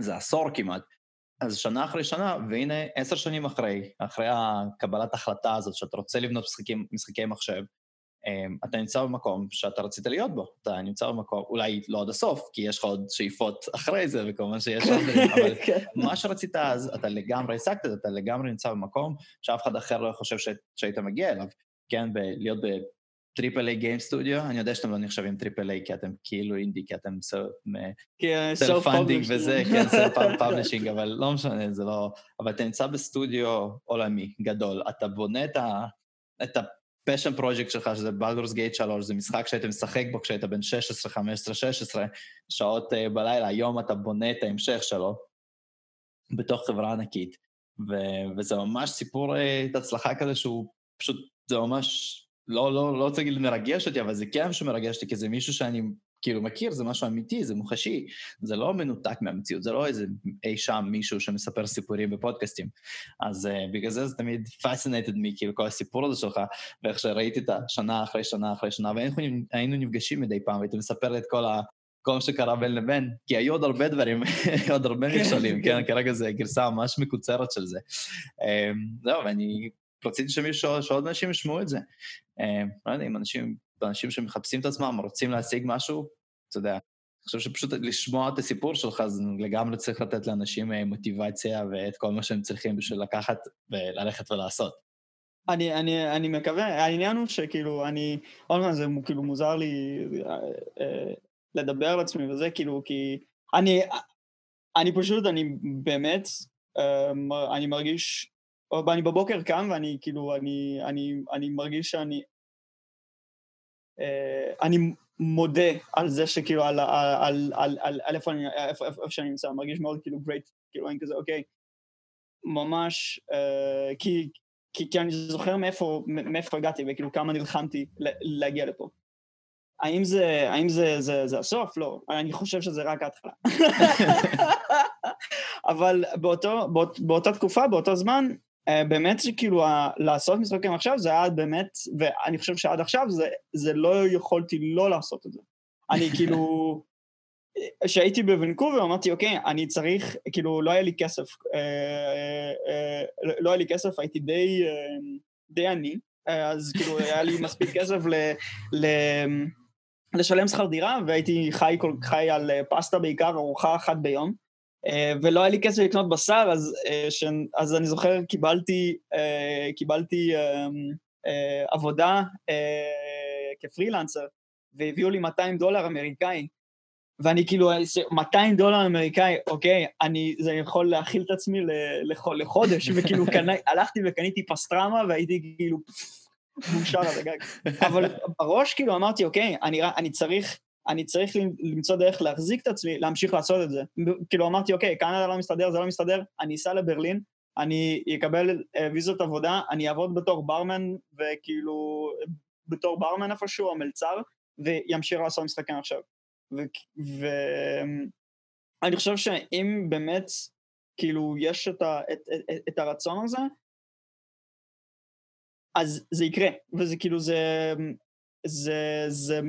זה עשור כמעט. אז שנה אחרי שנה, והנה עשר שנים אחרי, אחרי הקבלת החלטה הזאת שאתה רוצה לבנות משחקים, משחקי מחשב, אמ, אתה נמצא במקום שאתה רצית להיות בו, אתה נמצא במקום, אולי לא עד הסוף, כי יש לך עוד שאיפות אחרי זה, וכמובן שיש עוד דברים, אבל כן. מה שרצית אז, אתה לגמרי השגת, אתה לגמרי נמצא במקום שאף אחד אחר לא חושב שהיית מגיע אליו, כן, להיות ב triple A game studio, אני יודע שאתם לא נחשבים triple A כי אתם כאילו אינדי, כי אתם self funding וזה, כן, self publishing, אבל לא משנה, זה לא... אבל אתה נמצא בסטודיו עולמי גדול, אתה בונה את ה... את ה passion project שלך, שזה Baldur's Gate 3, זה משחק שהיית משחק בו כשהיית בן 16, 15, 16, שעות אה, בלילה, היום אתה בונה את ההמשך שלו בתוך חברה ענקית, ו- וזה ממש סיפור uh, הצלחה כזה שהוא פשוט, זה ממש, לא, לא, לא רוצה להגיד מרגש אותי, אבל זה כן שמרגש אותי, כי זה מישהו שאני כאילו מכיר, זה משהו אמיתי, זה מוחשי, זה לא מנותק מהמציאות, זה לא איזה אי שם מישהו שמספר סיפורים בפודקאסטים. אז uh, בגלל זה זה תמיד fascinated me, כאילו כל הסיפור הזה שלך, ואיך שראיתי את השנה אחרי שנה אחרי שנה, והיינו נפגשים מדי פעם, והיית מספר לי את כל ה... כל מה שקרה בין לבין, כי היו עוד הרבה דברים, עוד הרבה כן, מכשולים, כן, כרגע זה גרסה ממש מקוצרת של זה. Um, זהו, ואני רציתי שמישהו, שעוד אנשים ישמעו את זה. Um, לא יודע, אם אנשים אנשים שמחפשים את עצמם, רוצים להשיג משהו, אתה יודע, אני חושב שפשוט לשמוע את הסיפור שלך, אז לגמרי צריך לתת לאנשים אה, מוטיבציה ואת כל מה שהם צריכים בשביל לקחת וללכת ולעשות. אני, אני, אני מקווה, העניין הוא שכאילו, אני, עוד פעם זה כאילו מוזר לי אה, אה, לדבר על עצמי וזה, כאילו, כי אני, אני פשוט, אני באמת, אה, אני מרגיש, אני בבוקר קם ואני כאילו, אני, אני, אני מרגיש שאני, אה, אני מודה על זה שכאילו, על, על, על, על, על איפה, אני, איפה, איפה שאני נמצא, מרגיש מאוד כאילו גרייט, כאילו אני כזה, אוקיי, ממש, uh, כי, כי, כי אני זוכר מאיפה, מאיפה הגעתי וכאילו כמה נלחמתי להגיע לפה. האם זה, האם זה, זה, זה הסוף? לא. אני חושב שזה רק ההתחלה. אבל באותו, באות, באותה תקופה, באותו זמן, באמת שכאילו לעשות משחקים עכשיו זה היה באמת, ואני חושב שעד עכשיו זה, זה לא יכולתי לא לעשות את זה. אני כאילו, כשהייתי בוונקובר אמרתי אוקיי, אני צריך, כאילו לא היה לי כסף, אה, אה, לא היה לי כסף, הייתי די, די עני, אז כאילו היה לי מספיק כסף ל, ל, לשלם שכר דירה והייתי חי, חי על פסטה בעיקר, ארוחה אחת ביום. אה, ולא היה לי כסף לקנות בשר, אז, אה, ש... אז אני זוכר, קיבלתי, אה, קיבלתי עבודה כפרילנסר, והביאו לי 200 דולר אמריקאי. ואני כאילו, 200 דולר אמריקאי, אוקיי, אני, זה יכול להכיל את עצמי לחודש, וכאילו קנה, הלכתי וקניתי פסטרמה והייתי כאילו מאושר על הגג. אבל בראש כאילו אמרתי, אוקיי, אני, אני צריך אני צריך למצוא דרך להחזיק את עצמי, להמשיך לעשות את זה. כאילו אמרתי, אוקיי, קנדה לא מסתדר, זה לא מסתדר, אני אסע לברלין, אני אקבל אה, ויזות עבודה, אני אעבוד בתור ברמן, וכאילו, בתור ברמן איפשהו, או מלצר, וימשיך לעשות משחקים עכשיו. ואני חושב שאם באמת, כאילו, יש את, ה, את, את, את הרצון הזה, אז זה יקרה, וזה כאילו, זה, זה, זה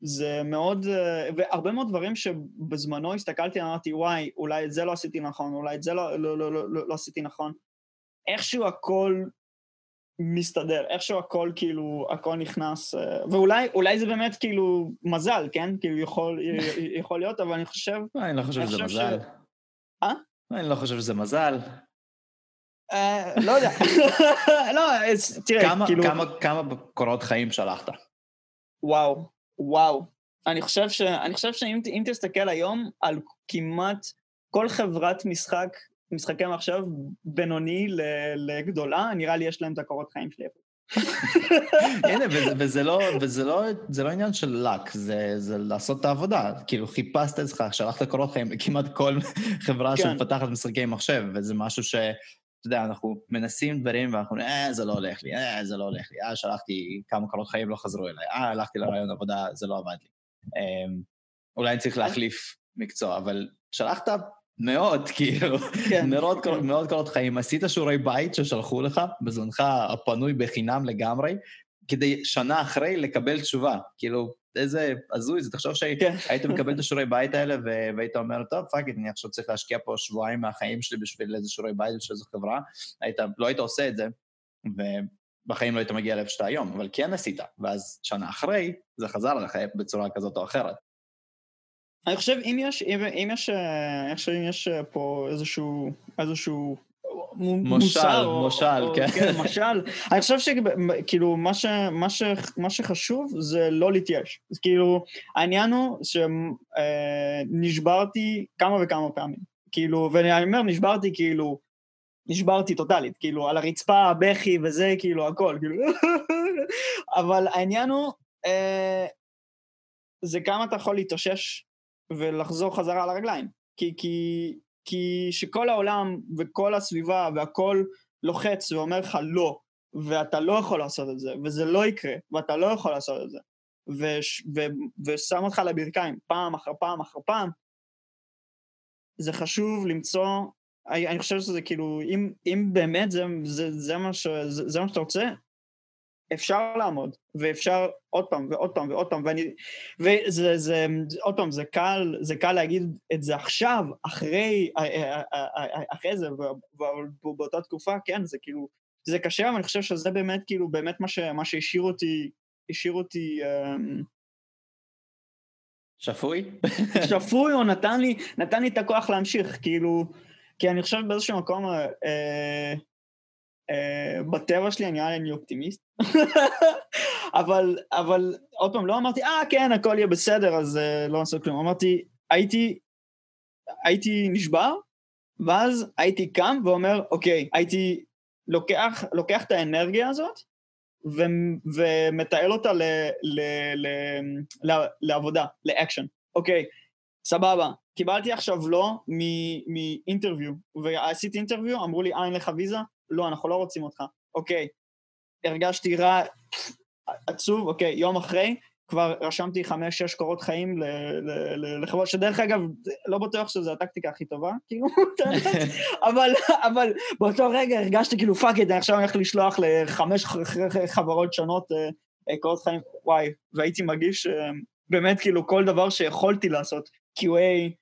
זה מאוד, אה, והרבה מאוד דברים שבזמנו הסתכלתי, אמרתי, וואי, אולי את זה לא עשיתי נכון, אולי את זה לא, לא, לא, לא, לא, לא עשיתי נכון. איכשהו הכל מסתדר, איכשהו הכל כאילו, הכל נכנס, אה, ואולי זה באמת כאילו מזל, כן? כאילו יכול, יכול להיות, אבל אני חושב... לא, אני לא חושב שזה מזל. אה? אני לא חושב שזה מזל. לא יודע. לא, תראה, כאילו... כמה קורות חיים שלחת? וואו. וואו. אני חושב, ש, אני חושב שאם תסתכל היום על כמעט כל חברת משחק, משחקי מחשב בינוני לגדולה, נראה לי יש להם את הקורות חיים שלי. הנה, וזה, וזה, לא, וזה לא, זה לא עניין של לק, זה, זה לעשות את העבודה. כאילו, חיפשת את עצמך, שלחת קורות חיים לכמעט כל חברה כן. שמפתחת משחקי מחשב, וזה משהו ש... אתה יודע, אנחנו מנסים דברים ואנחנו, אה, זה לא הולך לי, אה, זה לא הולך לי, אה, שלחתי כמה קולות חיים, לא חזרו אליי, אה, הלכתי לרעיון עבודה, זה לא עבד לי. אה, אולי אני צריך להחליף מקצוע, אבל שלחת מאות, כאילו, כן. מאות, כן. מאות קורות חיים. עשית שיעורי בית ששלחו לך בזמנך הפנוי בחינם לגמרי, כדי שנה אחרי לקבל תשובה. כאילו, איזה הזוי זה, תחשוב שהיית כן. מקבל את השיעורי בית האלה והיית אומר, טוב, fuck אני עכשיו צריך להשקיע פה שבועיים מהחיים שלי בשביל איזה שיעורי בית של איזו חברה, היית, לא היית עושה את זה, ו, בחיים לא היית מגיע לאיפה שאתה היום, אבל כן עשית, ואז שנה אחרי, זה חזר לך בצורה כזאת או אחרת. אני חושב, אם יש, אם, אם יש, אה, שאם יש אה, פה איזשהו, איזשהו מושל, מושל, כן. כן, משל. אני חושב שכאילו, מה, שחשוב זה לא להתייאש. כאילו, העניין הוא שנשברתי אה, כמה וכמה פעמים. כאילו, ואני אומר נשברתי כאילו, נשברתי טוטאלית, כאילו, על הרצפה, בכי וזה, כאילו, הכל, כאילו, אבל העניין הוא, אה, זה כמה אתה יכול להתאושש ולחזור חזרה על הרגליים. כי, כי, כי שכל העולם וכל הסביבה והכל לוחץ ואומר לך לא, ואתה לא יכול לעשות את זה, וזה לא יקרה, ואתה לא יכול לעשות את זה, וש, ו, ושם אותך על הברכיים פעם אחר פעם אחר פעם, זה חשוב למצוא, אני, אני חושב שזה כאילו, אם, אם באמת זה, זה, זה, מה ש, זה, זה מה שאתה רוצה, אפשר לעמוד, ואפשר עוד פעם ועוד פעם ועוד פעם, ואני, וזה, זה, עוד פעם, זה קל, זה קל להגיד את זה עכשיו, אחרי, אחרי זה, ובאותה תקופה, כן, זה כאילו, זה קשה, אבל אני חושב שזה באמת, כאילו, באמת מה, ש, מה שהשאיר אותי, השאיר אותי, um, שפוי? שפוי, או נתן לי, נתן לי את הכוח להמשיך, כאילו, כי אני חושב באיזשהו מקום, אה, אה, בטבע שלי אני נראה לי אופטימיסט, אבל, אבל עוד פעם, לא אמרתי, אה, כן, הכל יהיה בסדר, אז אה, לא נעשה כלום. אמרתי, הייתי, הייתי נשבר, ואז הייתי קם ואומר, אוקיי, הייתי לוקח, לוקח את האנרגיה הזאת, ו, ומתעל אותה ל, ל, ל, ל, לעבודה, לאקשן. אוקיי, סבבה, קיבלתי עכשיו לא מ interview, ועשיתי interview, אמרו לי, אה, אין לך ויזה? לא, אנחנו לא רוצים אותך. אוקיי, הרגשתי רע, עצוב, אוקיי, יום אחרי, כבר רשמתי חמש-שש קורות חיים לחברות, שדרך אגב, לא בטוח שזו הטקטיקה הכי טובה, כאילו, אבל, אבל באותו רגע הרגשתי כאילו fuck it, עכשיו אני הולך לשלוח לחמש חברות שונות אה, אה, קורות חיים, וואי, והייתי מרגיש אה, באמת כאילו כל דבר שיכולתי לעשות, QA,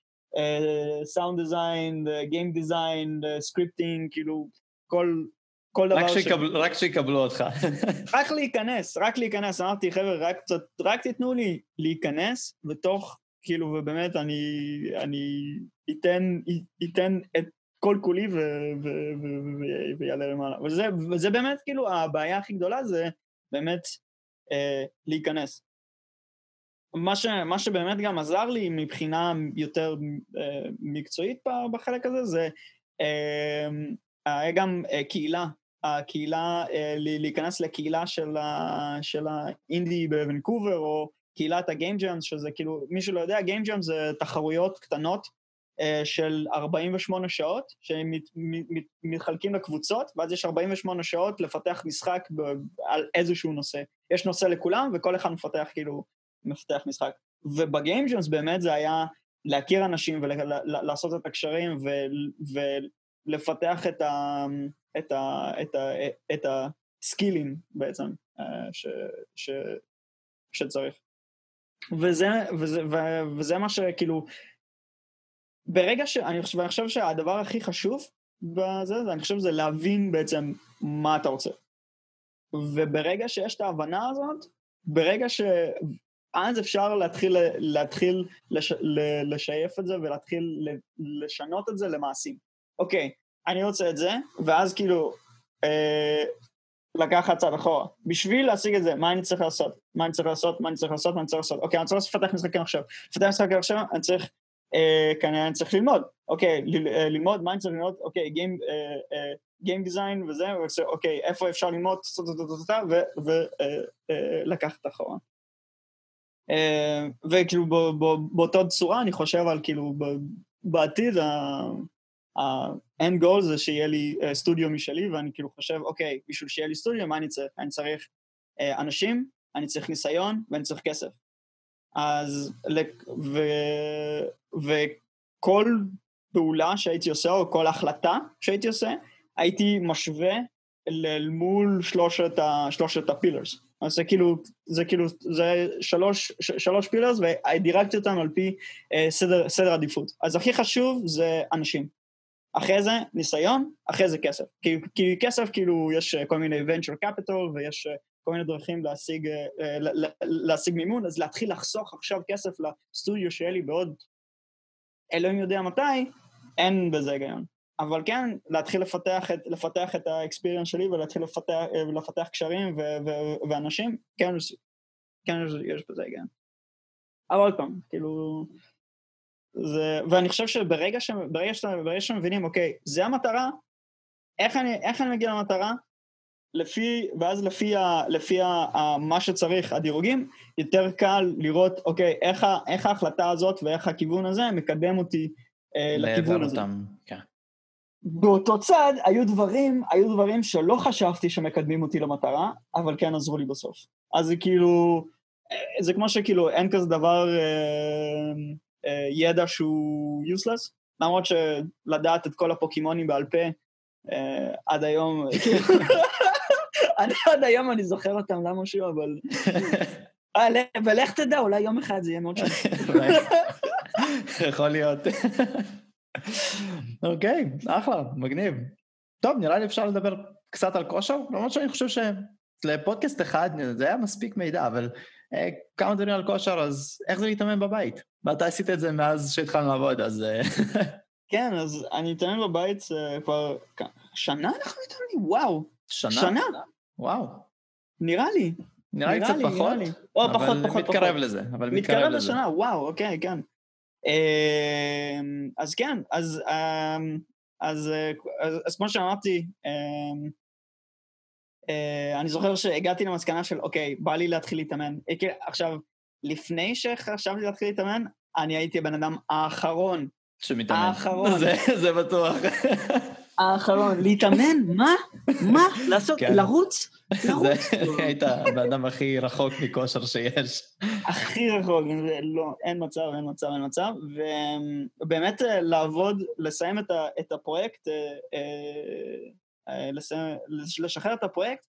sound design, game design, scripting, כאילו, כל, כל דבר רק שיקבל, ש... רק שיקבלו אותך. רק להיכנס, רק להיכנס. אמרתי, חבר'ה, רק קצת, רק תיתנו לי להיכנס, ותוך, כאילו, ובאמת, אני, אני אתן, אתן את כל כולי ויעלה למעלה. וזה, וזה באמת, כאילו, הבעיה הכי גדולה זה באמת אה, להיכנס. מה, ש, מה שבאמת גם עזר לי מבחינה יותר אה, מקצועית בחלק הזה, זה אה, היה גם אה, קהילה הקהילה, אה, להיכנס לקהילה של, ה, של האינדי בוונקובר, או קהילת הגיים ג'אמס, שזה כאילו, מי שלא יודע, גיים ג'אמס זה תחרויות קטנות אה, של 48 שעות, שהם מת, מת, מתחלקים לקבוצות, ואז יש 48 שעות לפתח משחק ב, על איזשהו נושא. יש נושא לכולם, וכל אחד מפתח כאילו, מפתח משחק. ובגיים ג'אמס באמת זה היה להכיר אנשים ולעשות את הקשרים ולפתח את ה... את, ה, את, ה, את הסקילים בעצם אה, ש, ש, שצריך. וזה, וזה, וזה מה שכאילו, ברגע ש... אני חושב, אני חושב שהדבר הכי חשוב בזה, אני חושב זה להבין בעצם מה אתה רוצה. וברגע שיש את ההבנה הזאת, ברגע ש... אז אפשר להתחיל, להתחיל לש, לשייף את זה ולהתחיל לשנות את זה למעשים. אוקיי, אני רוצה את זה, ואז כאילו אה, לקחת צעד אחורה. בשביל להשיג את זה, מה אני צריך לעשות? מה אני צריך לעשות? מה אני צריך לעשות? מה אני צריך לעשות? אוקיי, אני צריך לפתח משחקים עכשיו. לפתח משחקים עכשיו, אני צריך, אה, כנראה אני צריך ללמוד. אוקיי, ל, אה, ללמוד, מה אני צריך ללמוד? אוקיי, גיים, אה, אה, גיים דיזיין וזה, אוקיי, איפה אפשר ללמוד? ולקחת אחורה. Uh, וכאילו באותה צורה אני חושב על כאילו בעתיד ה-end goal זה שיהיה לי uh, סטודיו משלי, ואני כאילו חושב, אוקיי, בשביל שיהיה לי סטודיו, מה אני צריך? אני צריך uh, אנשים, אני צריך ניסיון, ואני צריך כסף. אז, ו, וכל פעולה שהייתי עושה, או כל החלטה שהייתי עושה, הייתי משווה אל מול שלושת, שלושת הפילרס. אז זה כאילו, זה כאילו, זה שלוש, ש, שלוש פילרס, ודירקתי אותם על פי uh, סדר, סדר עדיפות. אז הכי חשוב זה אנשים. אחרי זה ניסיון, אחרי זה כסף. כי, כי כסף כאילו יש כל מיני venture capital ויש כל מיני דרכים להשיג, להשיג מימון, אז להתחיל לחסוך עכשיו כסף לסטודיו שיהיה לי בעוד אלוהים יודע מתי, אין בזה היגיון. אבל כן, להתחיל לפתח את, לפתח את האקספיריאנס שלי ולהתחיל לפתח, לפתח קשרים ו, ו, ואנשים, כן, כן יש בזה היגיון. אבל עוד פעם, כאילו... זה, ואני חושב שברגע ש, ברגע ברגע שמבינים, אוקיי, זה המטרה, איך אני, איך אני מגיע למטרה? לפי, ואז לפי, ה, לפי ה, ה, מה שצריך, הדירוגים, יותר קל לראות, אוקיי, איך, איך ההחלטה הזאת ואיך הכיוון הזה מקדם אותי אה, לכיוון הזה. אותם, כן. באותו צד היו דברים, היו דברים שלא חשבתי שמקדמים אותי למטרה, אבל כן עזרו לי בסוף. אז זה כאילו, אה, זה כמו שכאילו אין כזה דבר אה, ידע שהוא useless, למרות שלדעת את כל הפוקימונים בעל פה אה, עד היום, אני עד היום אני זוכר אותם למשהו, אבל... אה, ולך תדע, אולי יום אחד זה יהיה מאוד שונה. יכול להיות. אוקיי, אחלה, מגניב. טוב, נראה לי אפשר לדבר קצת על כושר, למרות שאני חושב שלפודקאסט אחד זה היה מספיק מידע, אבל אה, כמה דברים על כושר, אז איך זה להתאמן בבית? ואתה עשית את זה מאז שהתחלנו לעבוד, אז... אה, כן, אז אני מתאמן בבית אה, כבר שנה אנחנו מתאמנים, וואו. שנה? שנה. וואו. נראה לי. נראה לי קצת פחות, או, פחות, פחות, מתקרב לזה, אבל מתקרב לזה. לשנה, וואו, אוקיי, כן. אמ, אז כן, אז, אמ, אז, אז, אז כמו שאמרתי, אמ, אה, אני זוכר שהגעתי למסקנה של, אוקיי, בא לי להתחיל להתאמן. עכשיו, לפני שחשבתי להתחיל להתאמן, אני הייתי הבן אדם האחרון. שמתאמן. האחרון. זה, זה בטוח. האחרון. להתאמן? מה? מה? לעשות? כן. לרוץ? לרוץ? היית הבן הכי רחוק מכושר שיש. הכי רחוק, לא, אין מצב, אין מצב, אין מצב. ובאמת אה, לעבוד, לסיים את, ה, את הפרויקט, אה, אה, לשחרר את הפרויקט,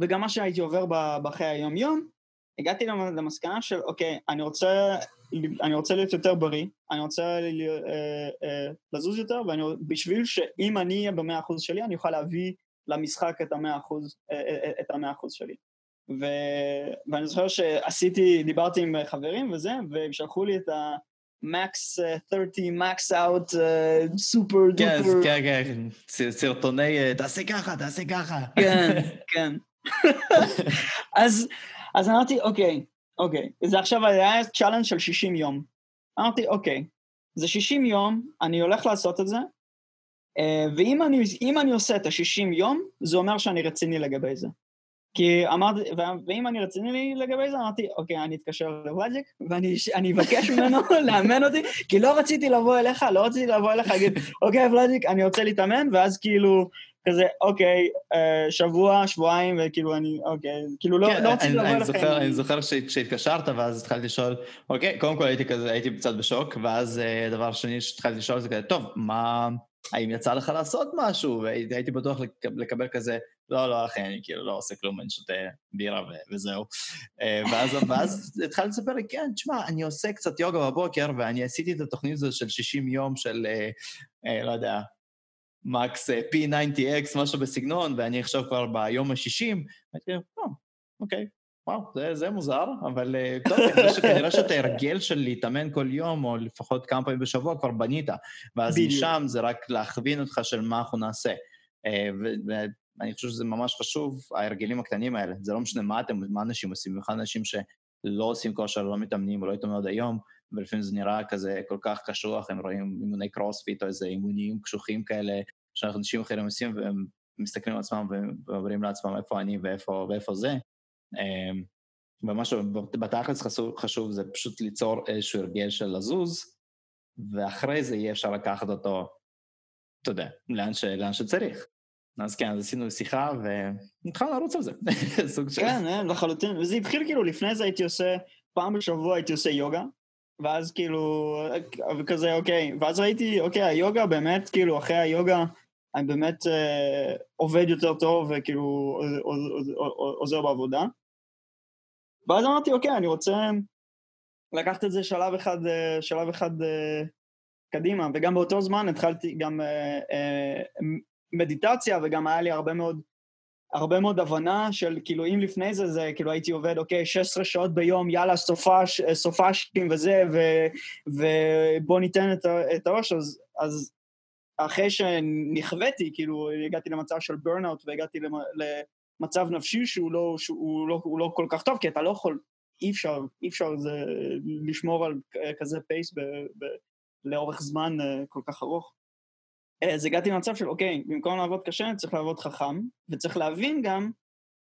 וגם מה שהייתי עובר בחיי היום-יום, הגעתי למסקנה של, אוקיי, אני רוצה, אני רוצה להיות יותר בריא, אני רוצה אה, אה, לזוז יותר, בשביל שאם אני אהיה במאה אחוז שלי, אני אוכל להביא למשחק את המאה אחוז, אה, את המאה אחוז שלי. ו... ואני זוכר שעשיתי, דיברתי עם חברים וזה, והם שלחו לי את ה-max 30, max out, super duper. כן, כן, כן, סרטוני, תעשה ככה, תעשה ככה. כן, כן. אז... אז אמרתי, אוקיי, אוקיי, זה עכשיו היה challenge של 60 יום. אמרתי, אוקיי, זה 60 יום, אני הולך לעשות את זה, אה, ואם אני, אני עושה את ה-60 יום, זה אומר שאני רציני לגבי זה. כי אמרתי, ואם אני רציני לגבי זה, אמרתי, אוקיי, אני אתקשר לוואג'יק, ואני אבקש ממנו לאמן אותי, כי לא רציתי לבוא אליך, לא רציתי לבוא אליך, להגיד, אוקיי, ולאג'יק, אני רוצה להתאמן, ואז כאילו, כזה, אוקיי, אה, שבוע, שבועיים, וכאילו אני, אוקיי, כאילו לא, כן, לא רציתי לבוא אליכם. אני זוכר שהתקשרת, ואז התחלתי לשאול, אוקיי, קודם כל הייתי כזה, הייתי קצת בשוק, ואז אה, דבר שני שהתחלתי לשאול זה כזה, טוב, מה, האם יצא לך לעשות משהו? והייתי בטוח לקבל כזה, לא, לא, אחי, אני כאילו לא עושה כלום, אני שותה בירה וזהו. אה, ואז, ואז התחלתי לספר לי, כן, תשמע, אני עושה קצת יוגה בבוקר, ואני עשיתי את התוכנית הזו של 60 יום של, לא יודע, מקס P90X, משהו בסגנון, ואני עכשיו כבר ביום ה-60, הייתי, אה, אוקיי, וואו, זה, זה מוזר, אבל אה, טוב, כנראה שאתה הרגל של להתאמן כל יום, או לפחות כמה פעמים בשבוע, כבר בנית, ואז בדיוק. משם זה רק להכווין אותך של מה אנחנו נעשה. אה, ואני חושב שזה ממש חשוב, ההרגלים הקטנים האלה. זה לא משנה מה אתם, מה אנשים עושים, במיוחד אנשים שלא עושים כושר, לא מתאמנים, או לא התאמנו עד היום, ולפעמים זה נראה כזה כל כך קשוח, הם רואים אימוני קרוספיט או איזה אימונים קשוחים כאלה, שאנשים אחרים עושים והם מסתכלים על עצמם ואומרים לעצמם איפה אני ואיפה, ואיפה זה. אמ, ומה שבתכלס חשוב, חשוב זה פשוט ליצור איזשהו הרגל של לזוז, ואחרי זה יהיה אפשר לקחת אותו, אתה יודע, לאן, ש, לאן שצריך. אז כן, אז עשינו שיחה והתחלנו לרוץ על זה, סוג של... כן, אה, לחלוטין, וזה התחיל כאילו, לפני זה הייתי עושה, פעם בשבוע הייתי עושה יוגה, ואז כאילו, כזה, אוקיי, ואז ראיתי, אוקיי, היוגה באמת, כאילו, אחרי היוגה, אני באמת אה, עובד יותר טוב וכאילו עוזר בעבודה. ואז אמרתי, אוקיי, אני רוצה לקחת את זה שלב אחד, אה, שלב אחד, אה, קדימה, וגם באותו זמן התחלתי גם אה, אה, מדיטציה, וגם היה לי הרבה מאוד, הרבה מאוד הבנה של כאילו אם לפני זה, זה כאילו הייתי עובד, אוקיי, 16 שעות ביום, יאללה, סופש, סופשים וזה, ו, ובוא ניתן את, את הראש, אז, אז אחרי שנכוויתי, כאילו הגעתי למצב של ברנאוט והגעתי למצב נפשי שהוא לא, שהוא לא, הוא לא כל כך טוב, כי אתה לא יכול, אי אפשר, אי אפשר זה לשמור על כזה פייס ב, ב, לאורך זמן אה, כל כך ארוך. אז הגעתי למצב של אוקיי, במקום לעבוד קשה, צריך לעבוד חכם, וצריך להבין גם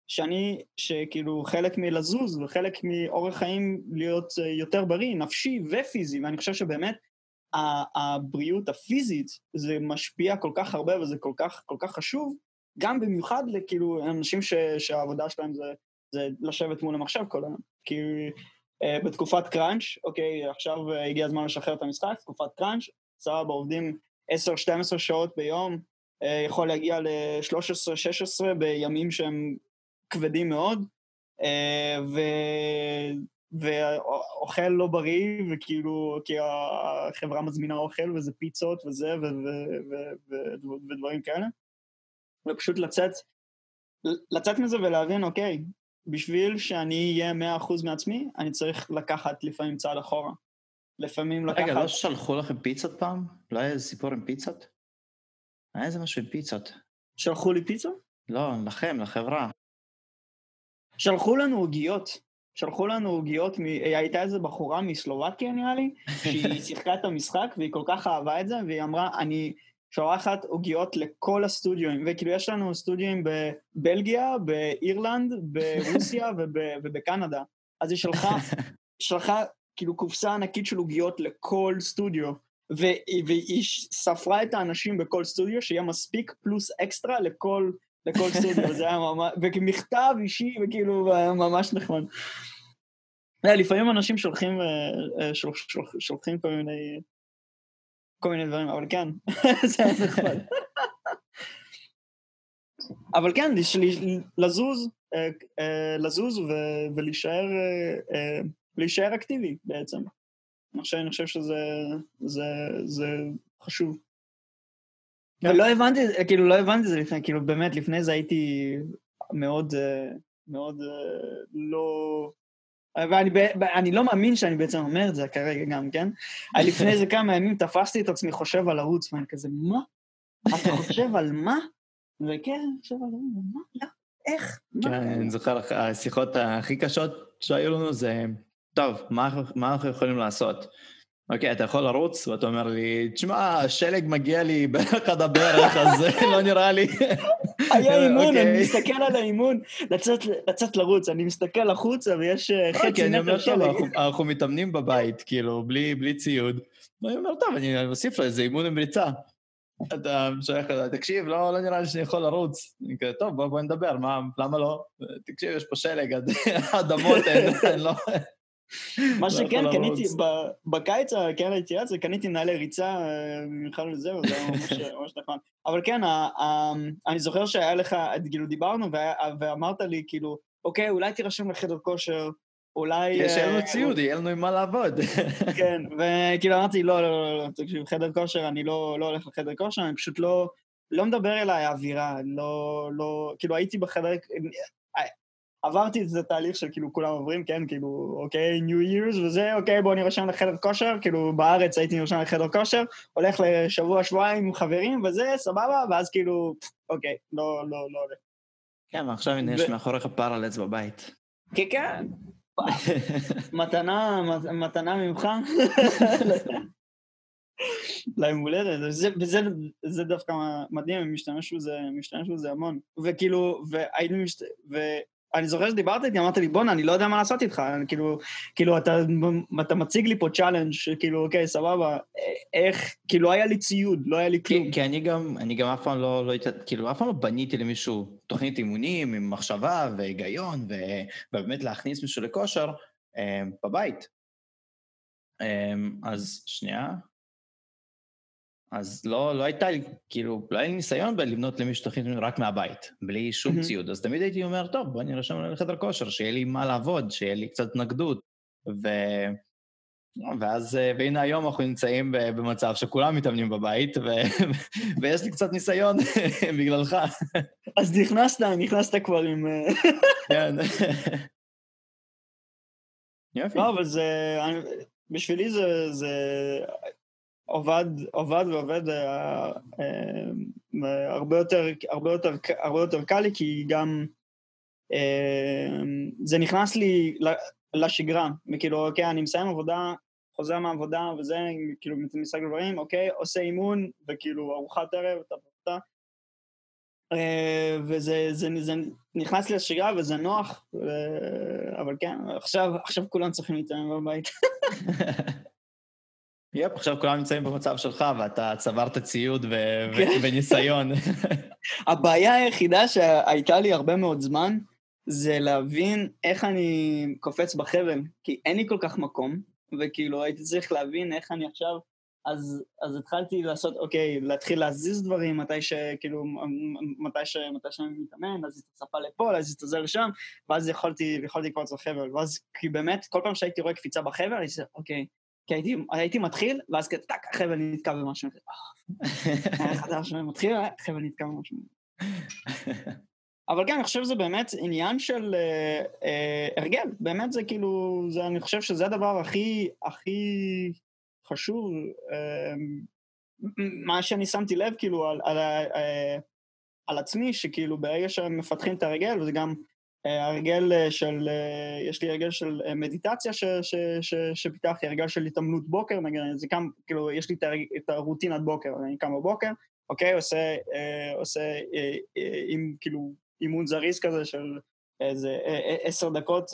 שאני, שכאילו חלק מלזוז וחלק מאורח חיים להיות אה, יותר בריא, נפשי ופיזי, ואני חושב שבאמת הבריאות הפיזית זה משפיע כל כך הרבה וזה כל כך, כל כך חשוב, גם במיוחד לכאילו אנשים ש, שהעבודה שלהם זה, זה לשבת מול המחשב כל היום. כי uh, בתקופת קראנץ', אוקיי, עכשיו הגיע הזמן לשחרר את המשחק, תקופת קראנץ', סבבה, עובדים 10-12 שעות ביום, uh, יכול להגיע ל-13-16 בימים שהם כבדים מאוד, uh, ו... ואוכל לא בריא, וכאילו, כי החברה מזמינה אוכל, וזה פיצות וזה, ודברים כאלה. ופשוט לצאת, לצאת מזה ולהבין, אוקיי, בשביל שאני אהיה מאה אחוז מעצמי, אני צריך לקחת לפעמים צעד אחורה. לפעמים לקחת... רגע, לא שלחו לכם פיצות פעם? לא היה איזה סיפור עם פיצות? היה איזה משהו עם פיצות. שלחו לי פיצות? לא, לכם, לחברה. שלחו לנו עוגיות. שלחו לנו עוגיות, מ... הייתה איזה בחורה מסלובקיה נראה לי, שהיא שיחקה את המשחק והיא כל כך אהבה את זה, והיא אמרה, אני שולחת עוגיות לכל הסטודיואים, וכאילו יש לנו סטודיואים בבלגיה, באירלנד, ברוסיה וב... ובקנדה. אז היא שלחה, שלחה כאילו קופסה ענקית של עוגיות לכל סטודיו, ו... והיא ספרה את האנשים בכל סטודיו, שיהיה מספיק פלוס אקסטרה לכל לכל סטודיו, זה היה ממש, וכמכתב אישי, וכאילו, ממש נחמד. לפעמים אנשים שולחים, אה, אה, שולחים כל מיני, כל מיני דברים, אבל כן, זה היה נחמד. אבל כן, לזוז, אה, לזוז ולהישאר, להישאר אקטיבי בעצם. אני חושב שזה חשוב. ולא הבנתי, כאילו, לא הבנתי את זה לפני, כאילו, באמת, לפני זה הייתי מאוד, אה, מאוד אה, לא... ואני אני לא מאמין שאני בעצם אומר את זה כרגע גם, כן? לפני איזה כמה ימים תפסתי את עצמי חושב על ערוץ, ואני כזה, מה? אתה חושב על מה? וכן, אני חושב על מה? לא, איך? כן, אני זוכר, השיחות הכי קשות שהיו לנו זה, טוב, מה אנחנו יכולים לעשות? אוקיי, אתה יכול לרוץ? ואתה אומר לי, תשמע, השלג מגיע לי בערך עד הברך, אז זה לא נראה לי. היה אימון, אני אוקיי. מסתכל על האימון, לצאת לרוץ, אני מסתכל החוצה ויש אה, אוקיי, חצי מטר שלג. אנחנו מתאמנים בבית, כאילו, בלי ציוד. ואני אומר, טוב, אני אוסיף לו איזה אימון עם ריצה. אתה שייך לזה, תקשיב, לא, לא נראה לי שאני יכול לרוץ. אני כזה, טוב, בוא נדבר, למה לא? תקשיב, יש פה שלג עד המותן, אני לא... מה שכן, קניתי, בקיץ, כן הייתי רץ, קניתי נעלי ריצה, במיוחד לזה, וזה היה ממש נכון. אבל כן, אני זוכר שהיה לך, כאילו דיברנו, ואמרת לי, כאילו, אוקיי, אולי תירשם לחדר כושר, אולי... יש לנו אה, ציוד, יהיה לנו עם מה לעבוד. כן, וכאילו אמרתי, לא, לא, לא, לא, תקשיב, חדר כושר, אני לא, לא הולך לחדר כושר, אני פשוט לא... לא מדבר אליי האווירה, לא, לא, כאילו הייתי בחדר, עברתי את זה תהליך של כאילו כולם עוברים, כן, כאילו, אוקיי, New Year's וזה, אוקיי, בוא נרשם לחדר כושר, כאילו בארץ הייתי נרשם לחדר כושר, הולך לשבוע, שבועיים עם חברים וזה, סבבה, ואז כאילו, אוקיי, לא, לא, לא עולה. כן, ועכשיו הנה יש מאחוריך פרלץ בבית. כן, כן. מתנה, מתנה ממך. ליום הולדת, וזה דווקא מדהים, הם משתמש בזה, משתמש בזה המון. וכאילו, והיינו, אני זוכר שדיברת איתי, אמרת לי, בואנה, אני לא יודע מה לעשות איתך, כאילו, כאילו, אתה, אתה מציג לי פה challenge, כאילו, אוקיי, סבבה, איך, כאילו, לא היה לי ציוד, לא היה לי כלום. כי, כי אני גם, אני גם אף פעם לא, לא, כאילו, אף פעם לא בניתי למישהו תוכנית אימונים עם מחשבה והיגיון, ו, ובאמת להכניס מישהו לכושר אה, בבית. אה, אז שנייה. אז לא, לא הייתה לי, כאילו, לא היה לי ניסיון בלבנות למישהו תוכנית רק מהבית, בלי שום mm-hmm. ציוד. אז תמיד הייתי אומר, טוב, בוא נירשם לחדר כושר, שיהיה לי מה לעבוד, שיהיה לי קצת התנגדות. ו... ואז, אה, והנה היום אנחנו נמצאים במצב שכולם מתאמנים בבית, ו... ויש לי קצת ניסיון בגללך. אז נכנסת, נכנסת כבר עם... אה, כן. יופי. לא, אבל זה... בשבילי זה, זה עובד, עובד ועובד אה, אה, הרבה, יותר, הרבה, יותר, הרבה יותר קל לי, כי גם אה, זה נכנס לי לשגרה, וכאילו, אוקיי, אני מסיים עבודה, חוזר מהעבודה וזה, כאילו, משחק דברים, אוקיי, עושה אימון, וכאילו, ארוחת ערב, אתה פותח. וזה זה, זה נכנס לי לשגרה וזה נוח, ו... אבל כן, עכשיו, עכשיו כולם צריכים להתאמן בבית. יפ, עכשיו כולם נמצאים במצב שלך ואתה צברת ציוד ו- כן. וניסיון. הבעיה היחידה שהייתה לי הרבה מאוד זמן, זה להבין איך אני קופץ בחבל, כי אין לי כל כך מקום, וכאילו הייתי צריך להבין איך אני עכשיו, אז, אז התחלתי לעשות, אוקיי, להתחיל להזיז דברים מתי שכאילו, מתי, ש, מתי שאני מתאמן, להזיז את הספה לפה, להזיז את זה לשם, ואז יכולתי, יכולתי לקפוץ בחבל, ואז, כי באמת, כל פעם שהייתי רואה קפיצה בחבל, הייתי אומר, אוקיי, כי הייתי, הייתי מתחיל, ואז כזה, טאק, החבל נתקע במשהו. היה חדש, מתחיל, החבל נתקע במשהו. אבל כן, אני חושב שזה באמת עניין של אה, אה, הרגל, באמת זה כאילו, זה, אני חושב שזה הדבר הכי, הכי חשוב, אה, מה שאני שמתי לב כאילו על, על, אה, על עצמי, שכאילו ברגע שמפתחים את הרגל, וזה גם הרגל אה, של, אה, יש לי הרגל של אה, מדיטציה ש, ש, ש, שפיתחתי, הרגל של התאמנות בוקר, נגיד, זה גם, כאילו, יש לי את הרוטינת בוקר, אני קם בבוקר, אוקיי, עושה, עושה עם, כאילו, אימון זריז כזה של איזה עשר דקות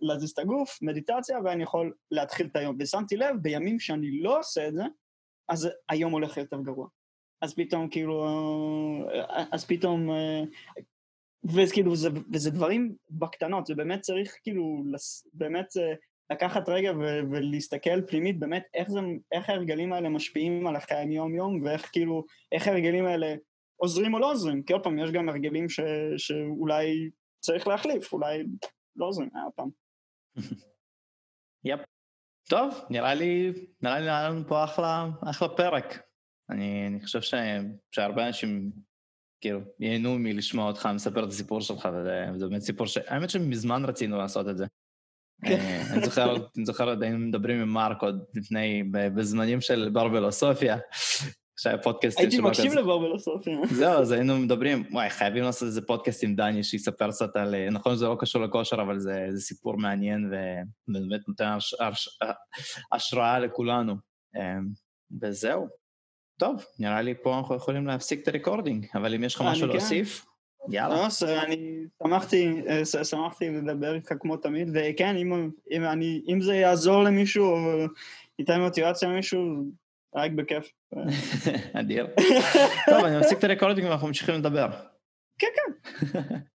להזיז את הגוף, מדיטציה, ואני יכול להתחיל את היום. ושמתי לב, בימים שאני לא עושה את זה, אז היום הולך יותר גרוע. אז פתאום כאילו, אז פתאום וכאילו, זה, וזה דברים בקטנות, זה באמת צריך כאילו, באמת אה, לקחת רגע ו- ולהסתכל פנימית באמת איך, זה, איך ההרגלים האלה משפיעים על החיים יום-יום, ואיך כאילו, איך ההרגלים האלה עוזרים או לא עוזרים, כי עוד פעם, יש גם הרגלים ש- שאולי צריך להחליף, אולי לא עוזרים, היה פעם. יפ. טוב, נראה לי, נראה לי לנו פה אחלה, אחלה פרק. אני, אני חושב ש, שהרבה אנשים כאילו, ייהנו מלשמוע אותך מספר את הסיפור שלך, וזה באמת סיפור ש... האמת שמזמן רצינו לעשות את זה. כן. אה, אני זוכר, אני זוכר, היינו מדברים עם מרק עוד לפני, בזמנים של ברבלוסופיה, כשהיה פודקאסטים הייתי מקשיב לברבלוסופיה. זהו, אז היינו מדברים, וואי, חייבים לעשות איזה פודקאסט עם דני שיספר קצת על, אה, נכון זה לא קשור לכושר, אבל זה, זה סיפור מעניין ובאמת נותן השראה לכולנו. אה, וזהו. טוב, נראה לי פה אנחנו יכולים להפסיק את הריקורדינג, אבל אם יש לך משהו להוסיף, יאללה. לא, אני שמחתי, אה, שמחתי לדבר איתך כמו תמיד, וכן, אם, אם, אני, אם זה יעזור למישהו או ייתן מוטיבציה למישהו, רק בכיף. אדיר. טוב, אני מפסיק את הריקורדינג ואנחנו ממשיכים לדבר. כן, כן.